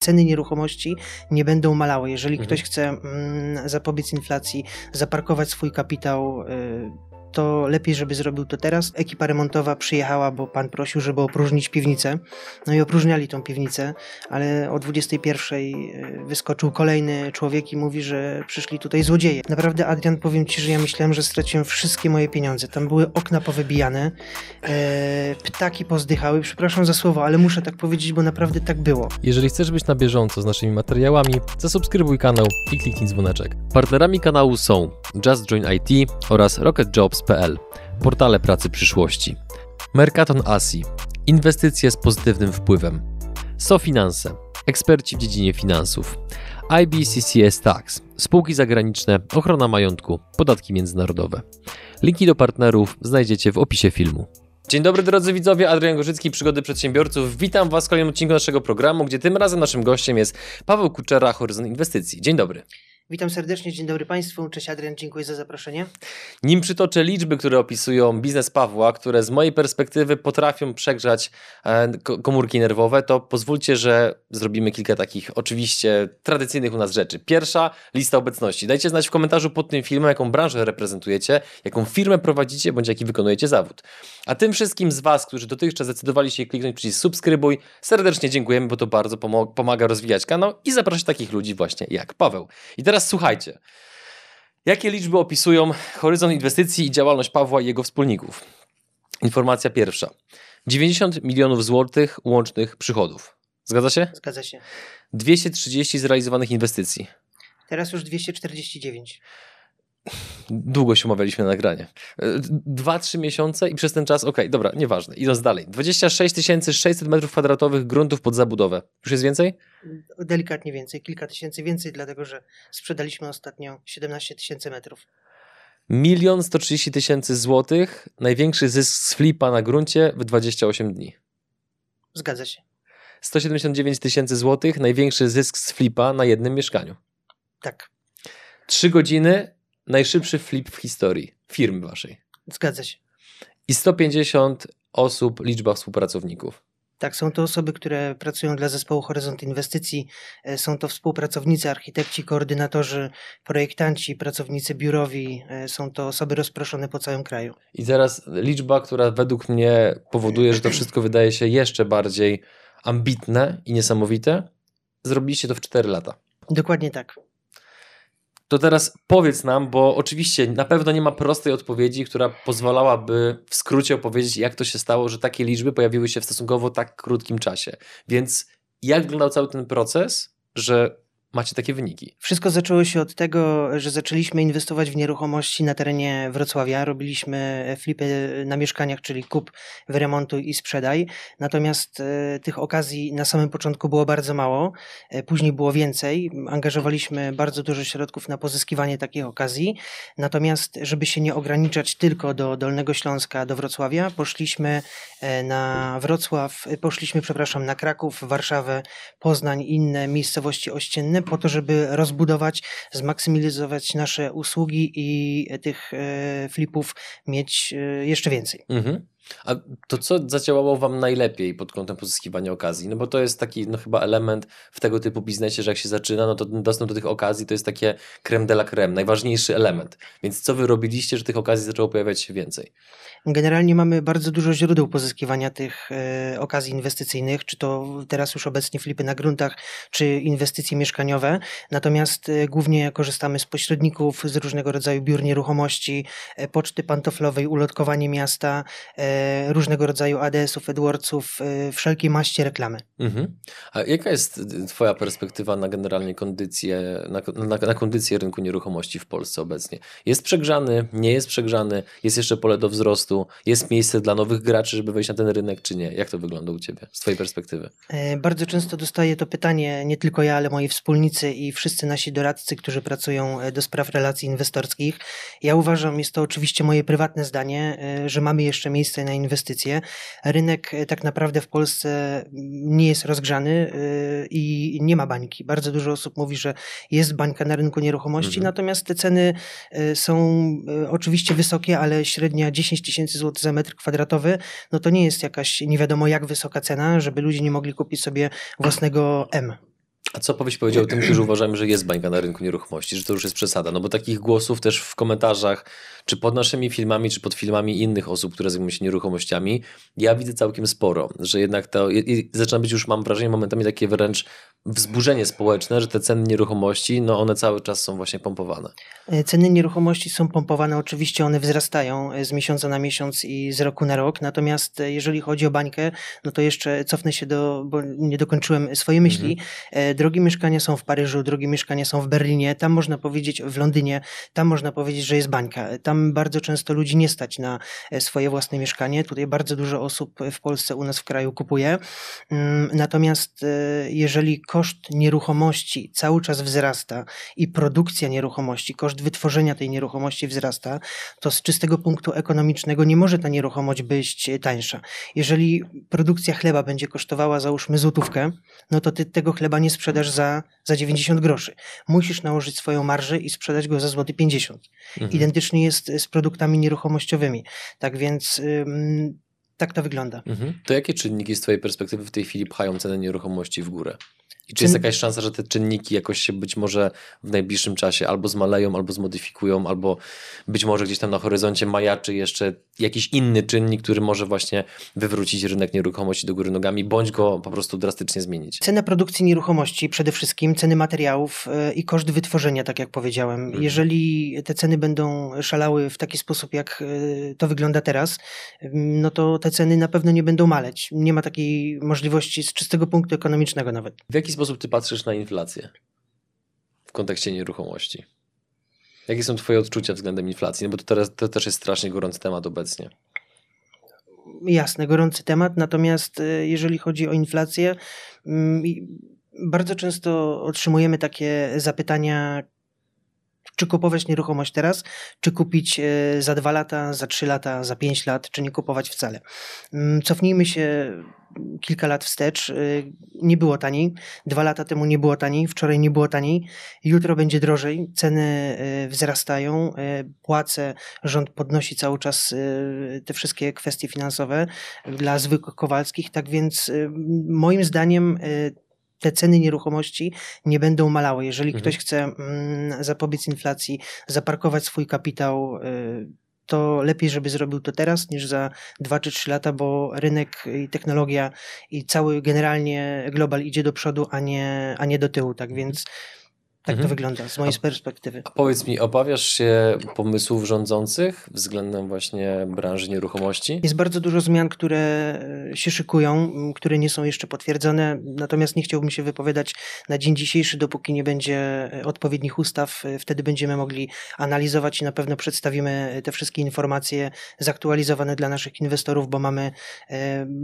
ceny nieruchomości nie będą malały. Jeżeli mhm. ktoś chce mm, zapobiec inflacji, zaparkować swój kapitał, y, to lepiej, żeby zrobił to teraz. Ekipa remontowa przyjechała, bo pan prosił, żeby opróżnić piwnicę. No i opróżniali tą piwnicę, ale o 21 e, wyskoczył kolejny człowiek i mówi, że przyszli tutaj złodzieje. Naprawdę, Adrian, powiem ci, że ja myślałem, że straciłem wszystkie moje pieniądze. Tam były okna powybijane, e, ptaki pozdychały. Przepraszam za słowo, ale muszę tak powiedzieć, bo naprawdę tak było. Jeżeli chcesz być na bieżąco z naszymi materiałami, zasubskrybuj kanał i kliknij dzwoneczek. Partnerami kanału są Just Join IT oraz Rocket Jobs jobs.pl, portale pracy przyszłości. Mercaton ASI, inwestycje z pozytywnym wpływem. SoFinanse, eksperci w dziedzinie finansów. IBCCS Tax, spółki zagraniczne, ochrona majątku, podatki międzynarodowe. Linki do partnerów znajdziecie w opisie filmu. Dzień dobry drodzy widzowie, Adrian Gorzycki, Przygody Przedsiębiorców. Witam Was w kolejnym odcinku naszego programu, gdzie tym razem naszym gościem jest Paweł Kuczera, Horyzont Inwestycji. Dzień dobry. Witam serdecznie, dzień dobry Państwu. Cześć Adrian, dziękuję za zaproszenie. Nim przytoczę liczby, które opisują biznes Pawła, które z mojej perspektywy potrafią przegrzać e, komórki nerwowe, to pozwólcie, że zrobimy kilka takich oczywiście tradycyjnych u nas rzeczy. Pierwsza, lista obecności. Dajcie znać w komentarzu pod tym filmem, jaką branżę reprezentujecie, jaką firmę prowadzicie, bądź jaki wykonujecie zawód. A tym wszystkim z Was, którzy dotychczas zdecydowali się kliknąć przycisk subskrybuj, serdecznie dziękujemy, bo to bardzo pomaga rozwijać kanał i zapraszać takich ludzi właśnie jak Paweł. I teraz teraz słuchajcie. Jakie liczby opisują horyzont inwestycji i działalność Pawła i jego wspólników? Informacja pierwsza. 90 milionów złotych łącznych przychodów. Zgadza się? Zgadza się. 230 zrealizowanych inwestycji. Teraz już 249. Długo się umawialiśmy na nagranie. E, dwa, trzy miesiące i przez ten czas, okej, okay, dobra, nieważne. Idąc dalej. 26 600 metrów kwadratowych gruntów pod zabudowę. Już jest więcej? Delikatnie więcej, kilka tysięcy więcej, dlatego że sprzedaliśmy ostatnio 17 tysięcy metrów. Milion 130 tysięcy złotych, największy zysk z flipa na gruncie w 28 dni. Zgadza się. 179 tysięcy złotych, największy zysk z flipa na jednym mieszkaniu. Tak. Trzy godziny, najszybszy flip w historii firmy waszej. Zgadza się. I 150 osób, liczba współpracowników. Tak, są to osoby, które pracują dla zespołu Horyzont Inwestycji. E, są to współpracownicy, architekci, koordynatorzy, projektanci, pracownicy biurowi. E, są to osoby rozproszone po całym kraju. I teraz liczba, która według mnie powoduje, że to wszystko wydaje się jeszcze bardziej ambitne i niesamowite. Zrobiliście to w 4 lata. Dokładnie tak. To teraz powiedz nam, bo oczywiście na pewno nie ma prostej odpowiedzi, która pozwalałaby w skrócie opowiedzieć, jak to się stało, że takie liczby pojawiły się w stosunkowo tak krótkim czasie. Więc jak wyglądał cały ten proces, że macie takie wyniki? Wszystko zaczęło się od tego, że zaczęliśmy inwestować w nieruchomości na terenie Wrocławia. Robiliśmy flipy na mieszkaniach, czyli kup, wyremontuj i sprzedaj. Natomiast e, tych okazji na samym początku było bardzo mało, e, później było więcej. Angażowaliśmy bardzo dużo środków na pozyskiwanie takich okazji. Natomiast, żeby się nie ograniczać tylko do Dolnego Śląska, do Wrocławia, poszliśmy e, na Wrocław, poszliśmy, przepraszam, na Kraków, Warszawę, Poznań inne miejscowości ościenne po to, żeby rozbudować, zmaksymalizować nasze usługi i tych e, flipów mieć e, jeszcze więcej. Mhm. A to co zadziałało Wam najlepiej pod kątem pozyskiwania okazji? No bo to jest taki no chyba element w tego typu biznesie, że jak się zaczyna, no to dostęp do tych okazji to jest takie creme de la creme, najważniejszy element. Więc co Wy robiliście, że tych okazji zaczęło pojawiać się więcej? Generalnie mamy bardzo dużo źródeł pozyskiwania tych e, okazji inwestycyjnych, czy to teraz już obecnie flipy na gruntach, czy inwestycje mieszkaniowe. Natomiast e, głównie korzystamy z pośredników, z różnego rodzaju biur nieruchomości, e, poczty pantoflowej, ulotkowanie miasta, różnego rodzaju ADS-ów, AdWordsów, e, wszelkiej maści reklamy. Mhm. A jaka jest Twoja perspektywa na generalnie kondycję, na, na, na kondycję rynku nieruchomości w Polsce obecnie? Jest przegrzany, nie jest przegrzany, jest jeszcze pole do wzrostu, jest miejsce dla nowych graczy, żeby wejść na ten rynek, czy nie? Jak to wygląda u Ciebie z Twojej perspektywy? E, bardzo często dostaję to pytanie, nie tylko ja, ale moi wspólnicy i wszyscy nasi doradcy, którzy pracują e, do spraw relacji inwestorskich. Ja uważam, jest to oczywiście moje prywatne zdanie, że mamy jeszcze miejsce na na inwestycje. Rynek e, tak naprawdę w Polsce nie jest rozgrzany e, i nie ma bańki. Bardzo dużo osób mówi, że jest bańka na rynku nieruchomości, mhm. natomiast te ceny e, są oczywiście wysokie, ale średnia 10 tysięcy złotych za metr kwadratowy, no to nie jest jakaś nie wiadomo jak wysoka cena, żeby ludzie nie mogli kupić sobie własnego M. A co powiesz powiedział tym, którzy uważają, że jest bańka na rynku nieruchomości, że to już jest przesada? No bo takich głosów też w komentarzach, czy pod naszymi filmami, czy pod filmami innych osób, które zajmują się nieruchomościami, ja widzę całkiem sporo, że jednak to i, i zaczyna być już, mam wrażenie, momentami takie wręcz wzburzenie społeczne, że te ceny nieruchomości, no one cały czas są właśnie pompowane. E, ceny nieruchomości są pompowane, oczywiście one wzrastają e, z miesiąca na miesiąc i z roku na rok, natomiast e, jeżeli chodzi o bańkę, no to jeszcze cofnę się do, bo nie dokończyłem swojej myśli. Mhm. Drogie mieszkania są w Paryżu, drogie mieszkania są w Berlinie, tam można powiedzieć, w Londynie, tam można powiedzieć, że jest bańka. Tam bardzo często ludzi nie stać na swoje własne mieszkanie. Tutaj bardzo dużo osób w Polsce, u nas w kraju kupuje. Mm, natomiast jeżeli koszt nieruchomości cały czas wzrasta i produkcja nieruchomości, koszt wytworzenia tej nieruchomości wzrasta, to z czystego punktu ekonomicznego nie może ta nieruchomość być tańsza. Jeżeli produkcja chleba będzie kosztowała załóżmy złotówkę, no to ty tego chleba nie sprzedasz za, za 90 groszy. Musisz nałożyć swoją marżę i sprzedać go za złoty 50. Mhm. Identycznie jest z produktami nieruchomościowymi. Tak więc... Ym, tak to wygląda. Mhm. To jakie czynniki z Twojej perspektywy w tej chwili pchają cenę nieruchomości w górę? I czy jest jakaś szansa, że te czynniki jakoś się być może w najbliższym czasie albo zmaleją, albo zmodyfikują, albo być może gdzieś tam na horyzoncie majaczy jeszcze jakiś inny czynnik, który może właśnie wywrócić rynek nieruchomości do góry nogami, bądź go po prostu drastycznie zmienić? Cena produkcji nieruchomości przede wszystkim, ceny materiałów e, i koszt wytworzenia, tak jak powiedziałem. Mhm. Jeżeli te ceny będą szalały w taki sposób, jak e, to wygląda teraz, no to te ceny na pewno nie będą maleć. Nie ma takiej możliwości z czystego punktu ekonomicznego nawet. W jaki sposób ty patrzysz na inflację w kontekście nieruchomości? Jakie są twoje odczucia względem inflacji? No bo to, teraz, to też jest strasznie gorący temat obecnie. Jasne, gorący temat, natomiast e, jeżeli chodzi o inflację, mm, bardzo często otrzymujemy takie zapytania, czy kupować nieruchomość teraz, czy kupić e, za dwa lata, za trzy lata, za pięć lat, czy nie kupować wcale. Mm, cofnijmy się kilka lat wstecz. E, nie było taniej. Dwa lata temu nie było taniej, wczoraj nie było taniej. Jutro będzie drożej. Ceny e, wzrastają, płace, rząd podnosi cały czas te wszystkie kwestie finansowe dla zwykłych Kowalskich. Tak więc moim zdaniem te ceny nieruchomości nie będą malały. Jeżeli mhm. ktoś chce mm, zapobiec inflacji, zaparkować swój kapitał, y, to lepiej, żeby zrobił to teraz niż za 2 czy 3 lata, bo rynek i technologia i cały generalnie global idzie do przodu, a nie, a nie do tyłu. Tak więc tak mhm. to wygląda z mojej a, perspektywy. A powiedz mi, obawiasz się pomysłów rządzących względem właśnie branży nieruchomości? Jest bardzo dużo zmian, które e, się szykują, które nie są jeszcze potwierdzone, natomiast nie chciałbym się wypowiadać na dzień dzisiejszy, dopóki nie będzie e, odpowiednich ustaw. E, wtedy będziemy mogli analizować i na pewno przedstawimy te wszystkie informacje zaktualizowane dla naszych inwestorów, bo mamy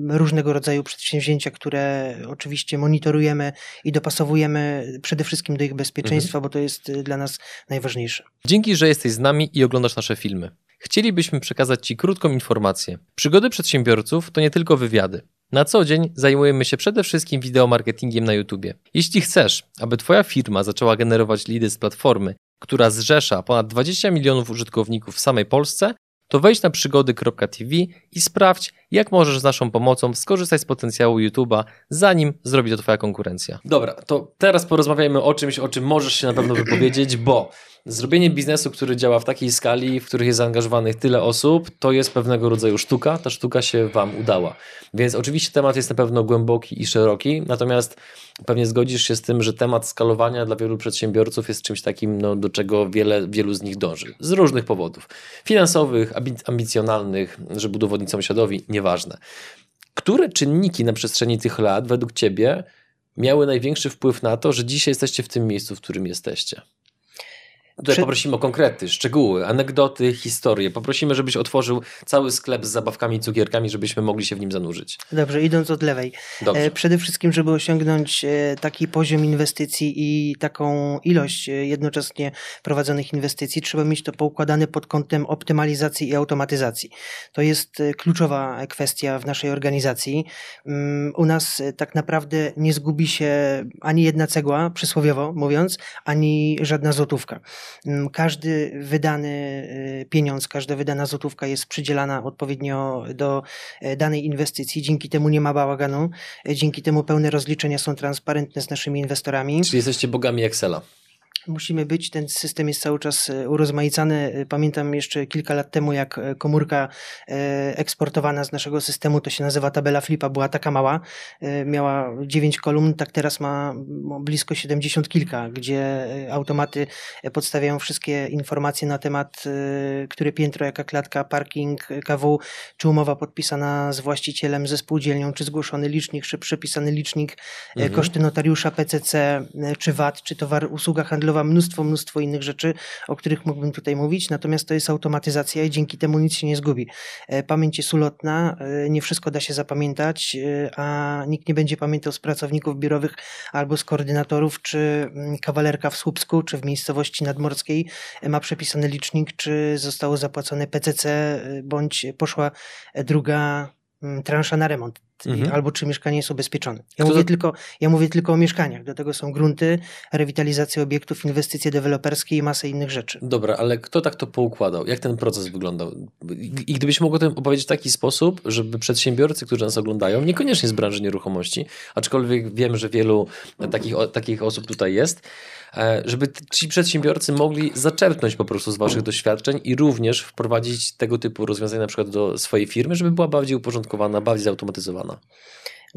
różnego rodzaju przedsięwzięcia, które oczywiście monitorujemy i dopasowujemy przede wszystkim do ich bezpieczeństwa bezpieczeństwa, mhm. bo to jest y, dla nas najważniejsze. Dzięki, że jesteś z nami i oglądasz nasze filmy. Chcielibyśmy przekazać Ci krótką informację. Przygody przedsiębiorców to nie tylko wywiady. Na co dzień zajmujemy się przede wszystkim wideomarketingiem na YouTube. Jeśli chcesz, aby Twoja firma zaczęła generować lidy z platformy, która zrzesza ponad 20 milionów użytkowników w samej Polsce, to wejdź na przygody.tv i sprawdź, jak możesz z naszą pomocą skorzystać z potencjału YouTube'a, zanim zrobi to Twoja konkurencja. Dobra, to teraz porozmawiajmy o czymś, o czym możesz się na pewno wypowiedzieć, bo zrobienie biznesu, który działa w takiej skali, w których jest zaangażowanych tyle osób, to jest pewnego rodzaju sztuka. Ta sztuka się Wam udała. Więc oczywiście temat jest na pewno głęboki i szeroki, natomiast pewnie zgodzisz się z tym, że temat skalowania dla wielu przedsiębiorców jest czymś takim, no, do czego wiele, wielu z nich dąży. Z różnych powodów. Finansowych, ambicjonalnych, żeby udowodnić sąsiadowi, nieważne. Które czynniki na przestrzeni tych lat według Ciebie miały największy wpływ na to, że dzisiaj jesteście w tym miejscu, w którym jesteście? Tutaj poprosimy o konkrety, szczegóły, anegdoty, historie. Poprosimy, żebyś otworzył cały sklep z zabawkami, cukierkami, żebyśmy mogli się w nim zanurzyć. Dobrze, idąc od lewej. Dobrze. E, przede wszystkim, żeby osiągnąć e, taki poziom inwestycji i taką ilość e, jednocześnie prowadzonych inwestycji, trzeba mieć to poukładane pod kątem optymalizacji i automatyzacji. To jest kluczowa kwestia w naszej organizacji. Mm, u nas tak naprawdę nie zgubi się ani jedna cegła, przysłowiowo mówiąc, ani żadna złotówka. Mm, każdy wydany y, pieniądz, każda wydana złotówka jest przydzielana odpowiednio do e, danej inwestycji. Dzięki temu nie ma bałaganu, e, dzięki temu pełne rozliczenia są transparentne z naszymi inwestorami. Czyli jesteście bogami Excela musimy być. Ten system jest cały czas e, urozmaicany. E, pamiętam jeszcze kilka lat temu, jak e, komórka eksportowana z naszego systemu, to się nazywa tabela flipa, była taka mała, miała 9 kolumn, tak teraz ma blisko 70 kilka, gdzie automaty podstawiają wszystkie informacje na temat, które piętro, jaka klatka, parking, KW, czy umowa podpisana z właścicielem, ze spółdzielnią, czy zgłoszony licznik, czy przepisany licznik, mhm. koszty notariusza, PCC, czy VAT, czy towar, usługa handlowa, mnóstwo, mnóstwo innych rzeczy, o których mógłbym tutaj mówić, natomiast to jest automatyzacja i dzięki temu nic się nie zgubi. E, pamięć jest ulotna, e, nie wszystko da się zapamiętać, e, a nikt nie będzie pamiętał z pracowników biurowych albo z koordynatorów, czy mm, kawalerka w Słupsku, czy w miejscowości nadmorskiej ma przepisany licznik, czy zostało zapłacone PCC, bądź poszła druga transza na remont mhm. albo czy mieszkanie jest ubezpieczone. Ja mówię, tylko, ja mówię tylko o mieszkaniach. Do tego są grunty, rewitalizacja obiektów, inwestycje deweloperskie i masę innych rzeczy. Dobra, ale kto tak to poukładał? Jak ten proces wyglądał? I gdybyś mógł o tym opowiedzieć w taki sposób, żeby przedsiębiorcy, którzy nas oglądają, niekoniecznie z branży nieruchomości, aczkolwiek wiem, że wielu takich, takich osób tutaj jest, żeby ci przedsiębiorcy mogli zaczerpnąć po prostu z waszych doświadczeń i również wprowadzić tego typu rozwiązania na przykład do swojej firmy, żeby była bardziej uporządkowana, bardziej zautomatyzowana.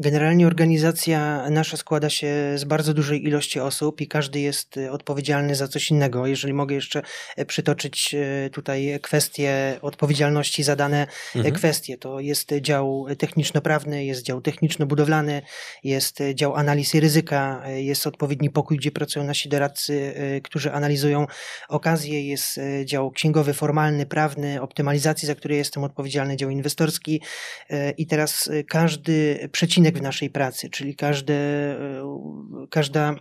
Generalnie organizacja nasza składa się z bardzo dużej ilości osób i każdy jest y, odpowiedzialny za coś innego. Jeżeli mogę jeszcze e, przytoczyć e, tutaj kwestie odpowiedzialności za dane mhm. kwestie, to jest dział techniczno-prawny, jest dział techniczno-budowlany, jest dział analizy ryzyka, jest odpowiedni pokój, gdzie pracują nasi doradcy, którzy analizują okazje, jest dział księgowy, formalny, prawny, optymalizacji, za który jestem odpowiedzialny, dział inwestorski i teraz każdy przecinek w naszej pracy, czyli e, każda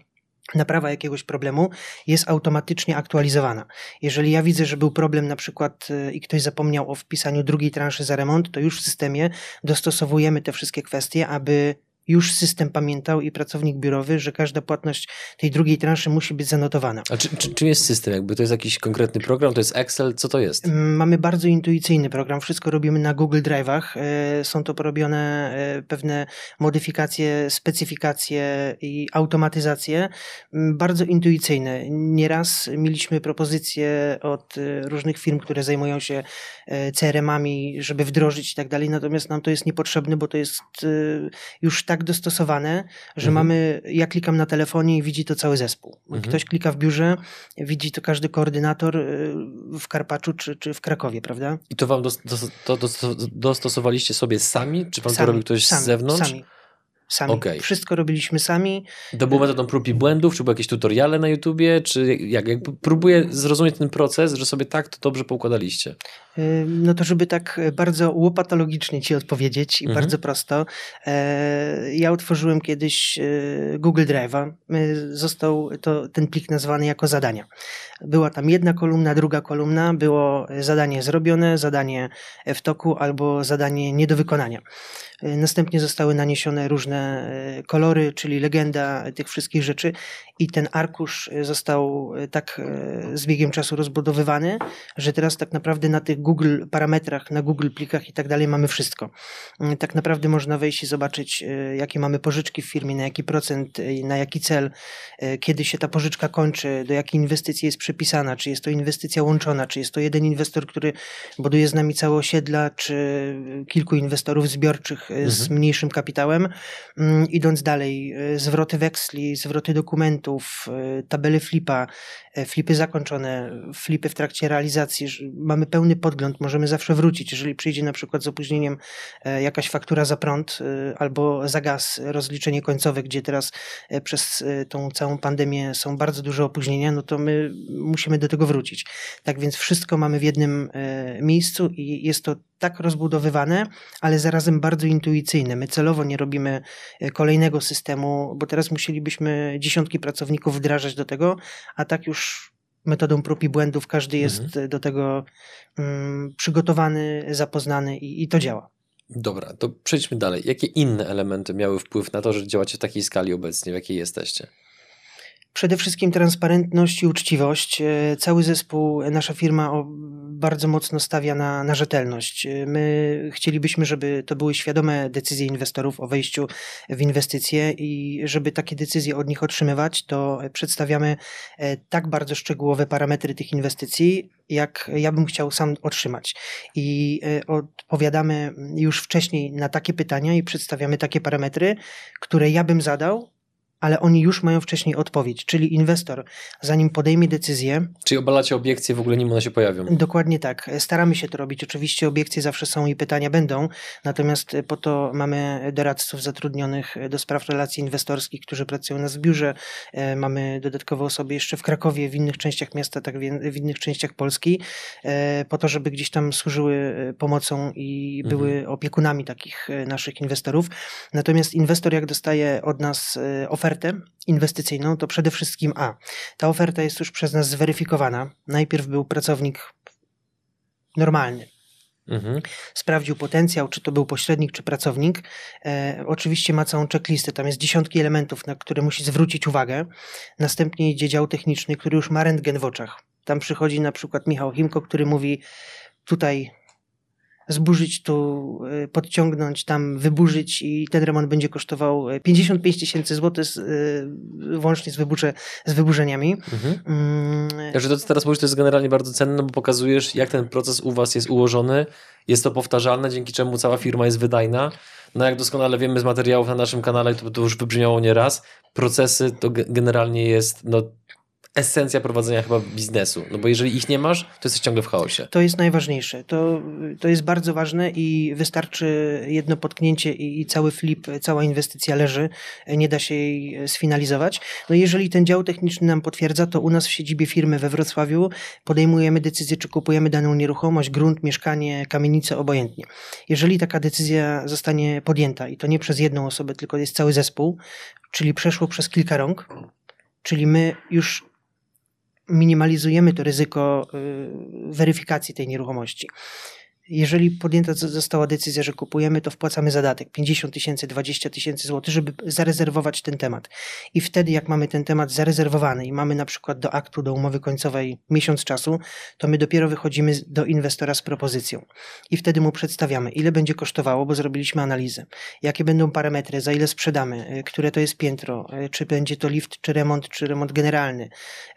naprawa jakiegoś problemu jest automatycznie aktualizowana. Jeżeli ja widzę, że był problem na przykład e, i ktoś zapomniał o wpisaniu drugiej transzy za remont, to już w systemie dostosowujemy te wszystkie kwestie, aby już system pamiętał i pracownik biurowy, że każda płatność tej drugiej transzy musi być zanotowana. A czy, czy, czym jest system? Jakby to jest jakiś konkretny program, to jest Excel, co to jest? Mm, mamy bardzo intuicyjny program, wszystko robimy na Google Drive'ach. E, są to porobione e, pewne modyfikacje, specyfikacje i automatyzacje, mm, bardzo intuicyjne. Nieraz mieliśmy propozycje od e, różnych firm, które zajmują się CRM-ami, żeby wdrożyć i tak dalej, natomiast nam to jest niepotrzebne, bo to jest już tak tak dostosowane, że mhm. mamy, ja klikam na telefonie i widzi to cały zespół. Mhm. Ktoś klika w biurze, widzi to każdy koordynator y, w Karpaczu czy, czy w Krakowie, prawda? I to wam dos, dos, to dostosowaliście sobie sami? Czy wam sami, to robił ktoś sami, z zewnątrz? Sami. Sami. Okay. Wszystko robiliśmy sami. To było metodą prób i błędów, czy były jakieś tutoriale na YouTubie, czy jak? jak próbuję zrozumieć ten proces, że sobie tak to dobrze poukładaliście. No to żeby tak bardzo łopatologicznie ci odpowiedzieć i mhm. bardzo prosto. E, ja utworzyłem kiedyś e, Google Drive'a. Został to, ten plik nazwany jako zadania. Była tam jedna kolumna, druga kolumna, było zadanie zrobione, zadanie w toku albo zadanie nie do wykonania. E, następnie zostały naniesione różne kolory, czyli legenda tych wszystkich rzeczy i ten arkusz został tak z biegiem czasu rozbudowywany, że teraz tak naprawdę na tych Google parametrach, na Google plikach i tak dalej mamy wszystko. Mm, tak naprawdę można wejść i zobaczyć, e, jakie mamy pożyczki w firmie, na jaki procent, e, na jaki cel, e, kiedy się ta pożyczka kończy, do jakiej inwestycji jest przypisana, czy jest to inwestycja łączona, czy jest to jeden inwestor, który buduje z nami całe osiedla, czy kilku inwestorów zbiorczych z mhm. mniejszym kapitałem. Mm, idąc dalej, zwroty weksli, zwroty dokumentów, tabele flipa, flipy zakończone, flipy w trakcie realizacji. Mamy pełny podgląd możemy zawsze wrócić. Jeżeli przyjdzie na przykład z opóźnieniem e, jakaś faktura za prąd e, albo za gaz, rozliczenie końcowe, gdzie teraz e, przez tą całą pandemię są bardzo duże opóźnienia, no to my musimy do tego wrócić. Tak więc wszystko mamy w jednym miejscu i jest to tak rozbudowywane, ale zarazem bardzo intuicyjne. My celowo nie robimy kolejnego systemu, bo teraz musielibyśmy dziesiątki pracowników wdrażać do tego, a tak już metodą prób i błędów, każdy jest mhm. do tego um, przygotowany, zapoznany i, i to działa. Dobra, to przejdźmy dalej. Jakie inne elementy miały wpływ na to, że działacie w takiej skali obecnie, w jakiej jesteście? Przede wszystkim transparentność i uczciwość. E, cały zespół, e, nasza firma bardzo mocno stawia na, na rzetelność. E, my chcielibyśmy, żeby to były świadome decyzje inwestorów o wejściu w inwestycje i żeby takie decyzje od nich otrzymywać, to przedstawiamy tak bardzo szczegółowe parametry tych inwestycji, jak ja bym chciał sam otrzymać. I odpowiadamy już wcześniej na takie pytania i przedstawiamy takie parametry, które ja bym zadał ale oni już mają wcześniej odpowiedź, czyli inwestor, zanim podejmie decyzję. Czyli obalacie obiekcje w ogóle nim one się pojawią. Dokładnie tak. Staramy się to robić. Oczywiście obiekcje zawsze są i pytania będą, natomiast po to mamy doradców zatrudnionych do spraw relacji inwestorskich, którzy pracują na zbiórze. E, mamy dodatkowo osoby jeszcze w Krakowie, w innych częściach miasta, tak w innych częściach Polski, e, po to, żeby gdzieś tam służyły e, pomocą i były mhm. opiekunami takich naszych inwestorów. Natomiast inwestor, jak dostaje od nas ofertę, ofertę inwestycyjną, to przede wszystkim A. Ta oferta jest już przez nas zweryfikowana. Najpierw był pracownik normalny. Mhm. Sprawdził potencjał, czy to był pośrednik, czy pracownik. E, oczywiście ma całą checklistę, tam jest dziesiątki elementów, na które musi zwrócić uwagę. Następnie idzie dział techniczny, który już ma rentgen w oczach. Tam przychodzi na przykład Michał Chimko, który mówi: Tutaj zburzyć tu, y, podciągnąć tam, wyburzyć i ten remont będzie kosztował 55 y, tysięcy złotych y, włącznie z, wyburze, z wyburzeniami. Mhm. Mm. Także to, co teraz mówisz, to jest generalnie bardzo cenne, bo pokazujesz, jak ten proces u was jest ułożony, jest to powtarzalne, dzięki czemu cała firma jest wydajna. No jak doskonale wiemy z materiałów na naszym kanale, to, to już wybrzmiało nieraz, procesy to generalnie jest no, esencja prowadzenia chyba biznesu. No bo jeżeli ich nie masz, to jesteś ciągle w chaosie. To jest najważniejsze. To, to jest bardzo ważne i wystarczy jedno potknięcie i, i cały flip, cała inwestycja leży. Nie da się jej sfinalizować. No jeżeli ten dział techniczny nam potwierdza, to u nas w siedzibie firmy we Wrocławiu podejmujemy decyzję, czy kupujemy daną nieruchomość, grunt, mieszkanie, kamienicę, obojętnie. Jeżeli taka decyzja zostanie podjęta i to nie przez jedną osobę, tylko jest cały zespół, czyli przeszło przez kilka rąk, czyli my już minimalizujemy to ryzyko y, weryfikacji tej nieruchomości. Jeżeli podjęta została decyzja, że kupujemy, to wpłacamy zadatek 50 tysięcy, 20 tysięcy złotych, żeby zarezerwować ten temat. I wtedy, jak mamy ten temat zarezerwowany i mamy na przykład do aktu, do umowy końcowej miesiąc czasu, to my dopiero wychodzimy do inwestora z propozycją. I wtedy mu przedstawiamy, ile będzie kosztowało, bo zrobiliśmy analizę, jakie będą parametry, za ile sprzedamy, e, które to jest piętro, e, czy będzie to lift, czy remont, czy remont generalny,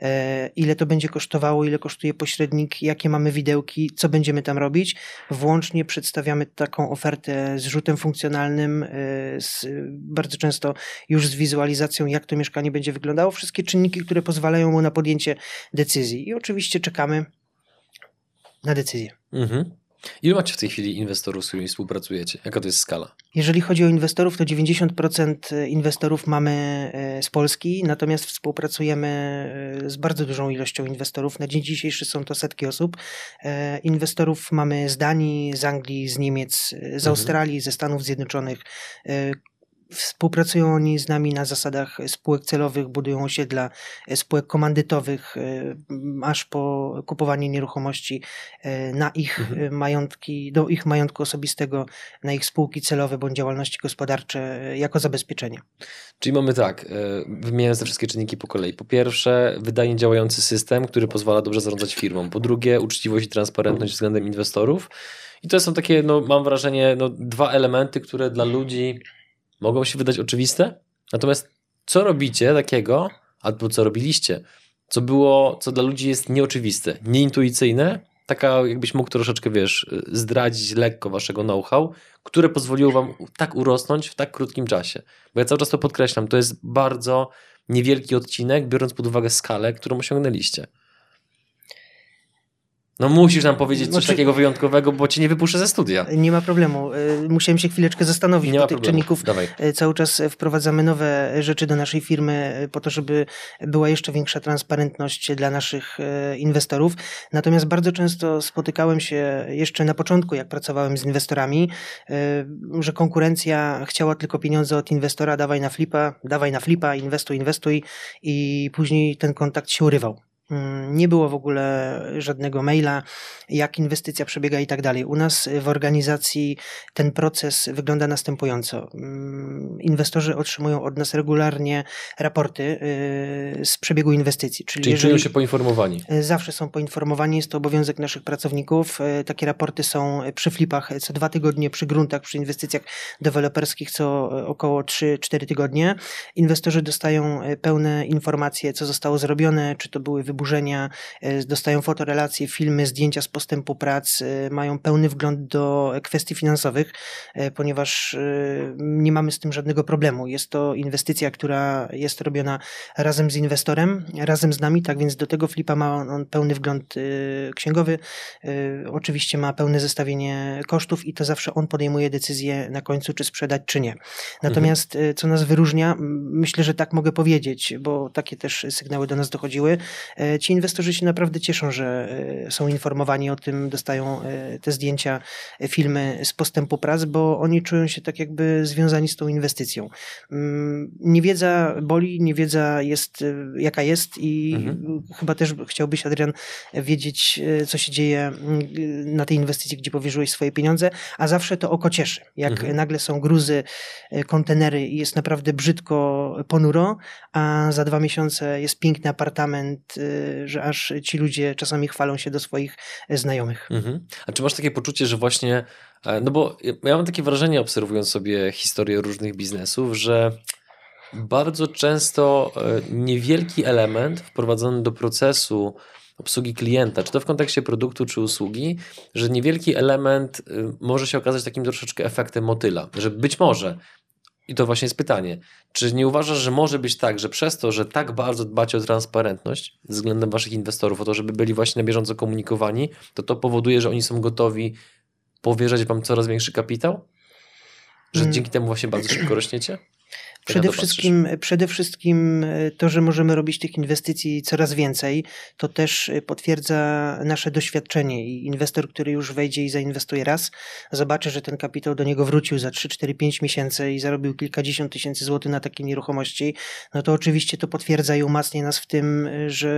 e, ile to będzie kosztowało, ile kosztuje pośrednik, jakie mamy widełki, co będziemy tam robić włącznie przedstawiamy taką ofertę z rzutem funkcjonalnym, y, z, bardzo często już z wizualizacją, jak to mieszkanie będzie wyglądało, wszystkie czynniki, które pozwalają mu na podjęcie decyzji. I oczywiście czekamy na decyzję. Mhm. Ile macie w tej chwili inwestorów, z którymi współpracujecie? Jaka to jest skala? Jeżeli chodzi o inwestorów, to 90% inwestorów mamy e, z Polski, natomiast współpracujemy e, z bardzo dużą ilością inwestorów. Na dzień dzisiejszy są to setki osób. E, inwestorów mamy z Danii, z Anglii, z Niemiec, z mhm. Australii, ze Stanów Zjednoczonych. Współpracują oni z nami na zasadach spółek celowych, budują osiedla, e, spółek komandytowych, e, aż po kupowanie nieruchomości e, na ich mhm. majątki, do ich majątku osobistego, na ich spółki celowe bądź działalności gospodarcze jako zabezpieczenie. Czyli mamy tak, wymieniając te wszystkie czynniki po kolei. Po pierwsze, wydajnie działający system, który pozwala dobrze zarządzać firmą. Po drugie, uczciwość i transparentność względem inwestorów. I to są takie, no, mam wrażenie, no, dwa elementy, które dla ludzi mogą się wydać oczywiste, natomiast co robicie takiego, albo co robiliście, co było, co dla ludzi jest nieoczywiste, nieintuicyjne, taka jakbyś mógł troszeczkę, wiesz, zdradzić lekko waszego know-how, które pozwoliło wam tak urosnąć w tak krótkim czasie. Bo ja cały czas to podkreślam, to jest bardzo niewielki odcinek, biorąc pod uwagę skalę, którą osiągnęliście. No musisz nam powiedzieć coś znaczy, takiego wyjątkowego, bo cię nie wypuszczę ze studia. Nie ma problemu. Y, musiałem się chwileczkę zastanowić, nie bo tych problemu. czynników Dawaj. Y, cały czas wprowadzamy nowe rzeczy do naszej firmy y, po to, żeby była jeszcze większa transparentność dla naszych inwestorów. Natomiast bardzo często spotykałem się jeszcze na początku, jak pracowałem z inwestorami, że konkurencja chciała tylko pieniądze od inwestora, dawaj na flipa, dawaj na flipa, inwestuj, inwestuj i później ten kontakt się urywał. Mm, nie było w ogóle żadnego maila, jak inwestycja przebiega i tak dalej. U nas w organizacji ten proces wygląda następująco. Mm, inwestorzy otrzymują od nas regularnie raporty y, z przebiegu inwestycji. Czyli, Czyli czują się poinformowani. Y, zawsze są poinformowani, jest to obowiązek naszych pracowników. Y, takie raporty są przy flipach co dwa tygodnie, przy gruntach, przy inwestycjach deweloperskich co około 3-4 tygodnie. Inwestorzy dostają pełne informacje, co zostało zrobione, czy to były wyburzenia, e, dostają fotorelacje, filmy, zdjęcia z postępu prac, e, mają pełny wgląd do kwestii finansowych, e, ponieważ nie mamy z tym żadnego problemu. Jest to inwestycja, która jest robiona razem z inwestorem, razem z nami, tak więc do tego flipa ma on pełny wgląd księgowy. Oczywiście ma pełne zestawienie kosztów i to zawsze on podejmuje decyzję na końcu, czy sprzedać, czy nie. Natomiast co nas wyróżnia, myślę, że tak mogę powiedzieć, bo takie też sygnały do nas dochodziły, ci inwestorzy się naprawdę cieszą, że e, są informowani o tym, dostają e, te zdjęcia, filmy z postępu prac, bo oni czują się tak jakby związani z tą inwestycją. Mm, niewiedza boli, niewiedza jest jaka jest i mhm. chyba też chciałbyś, Adrian, wiedzieć, co się dzieje mm, na tej inwestycji, gdzie powierzyłeś swoje pieniądze, a zawsze to oko cieszy. Jak mhm. nagle są gruzy, kontenery i jest naprawdę brzydko, ponuro, a za dwa miesiące jest piękny apartament że aż ci ludzie czasami chwalą się do swoich e, znajomych. Mhm. A czy masz takie poczucie, że właśnie, e, no bo ja mam takie wrażenie, obserwując sobie historię różnych biznesów, że bardzo często e, niewielki element wprowadzony do procesu obsługi klienta, czy to w kontekście produktu, czy usługi, że niewielki element może się okazać takim troszeczkę efektem motyla, że być może i to właśnie jest pytanie. Czy nie uważasz, że może być tak, że przez to, że tak bardzo dbacie o transparentność względem waszych inwestorów, o to, żeby byli właśnie na bieżąco komunikowani, to to powoduje, że oni są gotowi powierzać wam coraz większy kapitał? Że hmm. dzięki temu właśnie bardzo szybko rośniecie? Przede wszystkim, przede wszystkim to, że możemy robić tych inwestycji coraz więcej, to też e, potwierdza nasze doświadczenie i inwestor, który już wejdzie i zainwestuje raz, zobaczy, że ten kapitał do niego wrócił za 3, 4, 5 miesięcy i zarobił kilkadziesiąt tysięcy złotych na takiej nieruchomości, no to oczywiście to potwierdza i umacnia nas w tym, e, że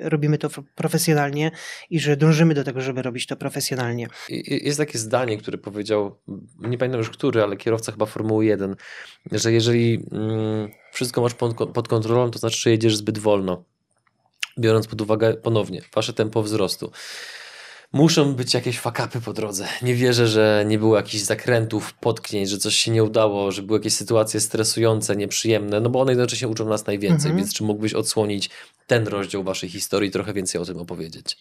robimy to profesjonalnie i że dążymy do tego, żeby robić to profesjonalnie. Jest takie zdanie, które powiedział, nie pamiętam już który, ale kierowca chyba Formuły 1, że jeżeli mm, wszystko masz pod, pod kontrolą, to znaczy, że jedziesz zbyt wolno. Biorąc pod uwagę ponownie wasze tempo wzrostu. Muszą być jakieś fakapy po drodze. Nie wierzę, że nie było jakichś zakrętów, potknięć, że coś się nie udało, że były jakieś sytuacje stresujące, nieprzyjemne, no bo one jednocześnie uczą nas najwięcej, mhm. więc czy mógłbyś odsłonić ten rozdział waszej historii, trochę więcej o tym opowiedzieć.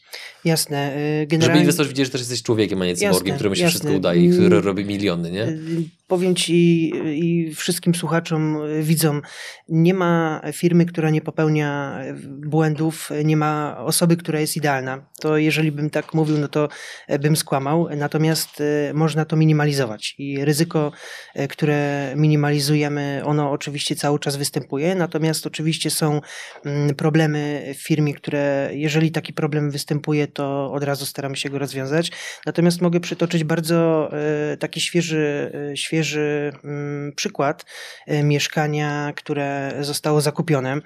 Jasne. Generalnie... Żeby inwestor widzieli, że też jesteś człowiekiem, a nie cyborgiem, któremu się jasne. wszystko udaje i który robi miliony, nie? Powiem ci i wszystkim słuchaczom, widzom, nie ma firmy, która nie popełnia błędów, nie ma osoby, która jest idealna. To jeżeli bym tak mówił, no to bym skłamał. Natomiast y, można to minimalizować i ryzyko, y, które minimalizujemy, ono oczywiście cały czas występuje, natomiast oczywiście są mm, problemy w firmie, które jeżeli taki problem występuje, to od razu staramy się go rozwiązać. Natomiast mogę przytoczyć bardzo e, taki świeży, e, świeży mm, przykład e, mieszkania, które zostało zakupione.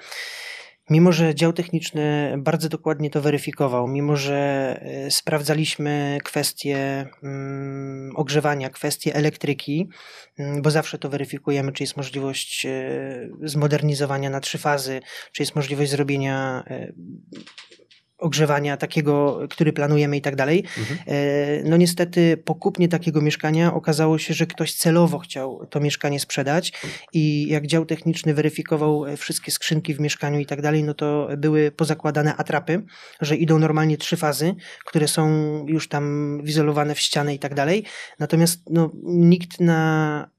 Mimo, że dział techniczny bardzo dokładnie to weryfikował, mimo, że sprawdzaliśmy kwestie mm, ogrzewania, kwestie elektryki, mm, bo zawsze to weryfikujemy, czy jest możliwość zmodernizowania na trzy fazy, czy jest możliwość zrobienia ogrzewania takiego, który planujemy i tak dalej. Mhm. E, no niestety po kupnie takiego mieszkania okazało się, że ktoś celowo chciał to mieszkanie sprzedać i jak dział techniczny weryfikował wszystkie skrzynki w mieszkaniu i tak dalej, no to były pozakładane atrapy, że idą normalnie trzy fazy, które są już tam wizolowane w ścianę i tak dalej. Natomiast no, nikt na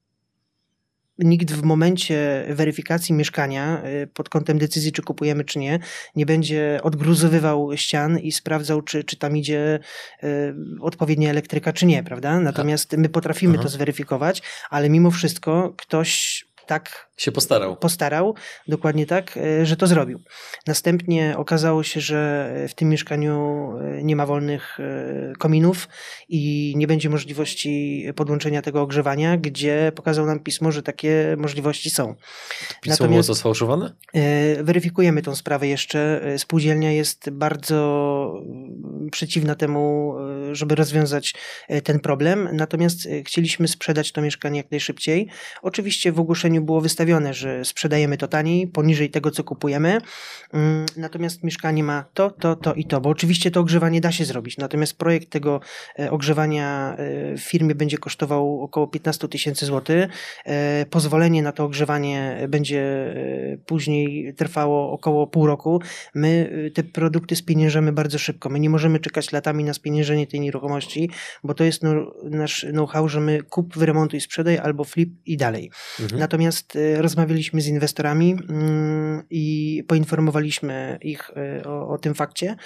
nikt w momencie weryfikacji mieszkania y, pod kątem decyzji, czy kupujemy, czy nie, nie będzie odgruzowywał ścian i sprawdzał, czy, czy tam idzie y, odpowiednia elektryka, czy nie, prawda? Natomiast my potrafimy Aha. to zweryfikować, ale mimo wszystko ktoś tak się postarał. Postarał, dokładnie tak, e, że to zrobił. Następnie okazało się, że w tym mieszkaniu e, nie ma wolnych e, kominów i nie będzie możliwości podłączenia tego ogrzewania, gdzie pokazał nam pismo, że takie możliwości są. Pismo Natomiast było to sfałszowane? Weryfikujemy tą sprawę jeszcze. Spółdzielnia jest bardzo przeciwna temu, żeby rozwiązać ten problem, natomiast chcieliśmy sprzedać to mieszkanie jak najszybciej. Oczywiście w ogłoszeniu było wystawione że sprzedajemy to taniej, poniżej tego, co kupujemy. Mm, natomiast mieszkanie ma to, to, to i to, bo oczywiście to ogrzewanie da się zrobić. Natomiast projekt tego e, ogrzewania e, w firmie będzie kosztował około 15 tysięcy złotych. E, pozwolenie na to ogrzewanie będzie później trwało około pół roku. My te produkty spieniężamy bardzo szybko. My nie możemy czekać latami na spieniężenie tej nieruchomości, bo to jest no, nasz know-how, że my kup, wyremontuj, sprzedaj albo flip i dalej. Mhm. Natomiast rozmawialiśmy z inwestorami mm, i poinformowaliśmy ich e, o, o tym fakcie.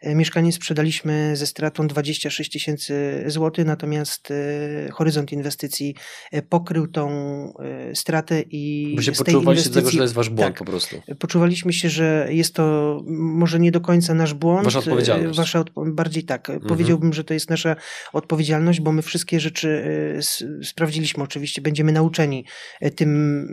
E, mieszkanie sprzedaliśmy ze stratą 26 tysięcy złotych, natomiast e, horyzont inwestycji pokrył tą stratę i. Bo się poczuwaliście tego, że to jest wasz błąd tak, po prostu. Poczuwaliśmy się, że jest to może nie do końca nasz błąd. Wasza odpowiedzialność. Wasza odpo bardziej tak. Mhm. Powiedziałbym, że to jest nasza odpowiedzialność, bo my wszystkie rzeczy sprawdziliśmy oczywiście. Będziemy nauczeni tym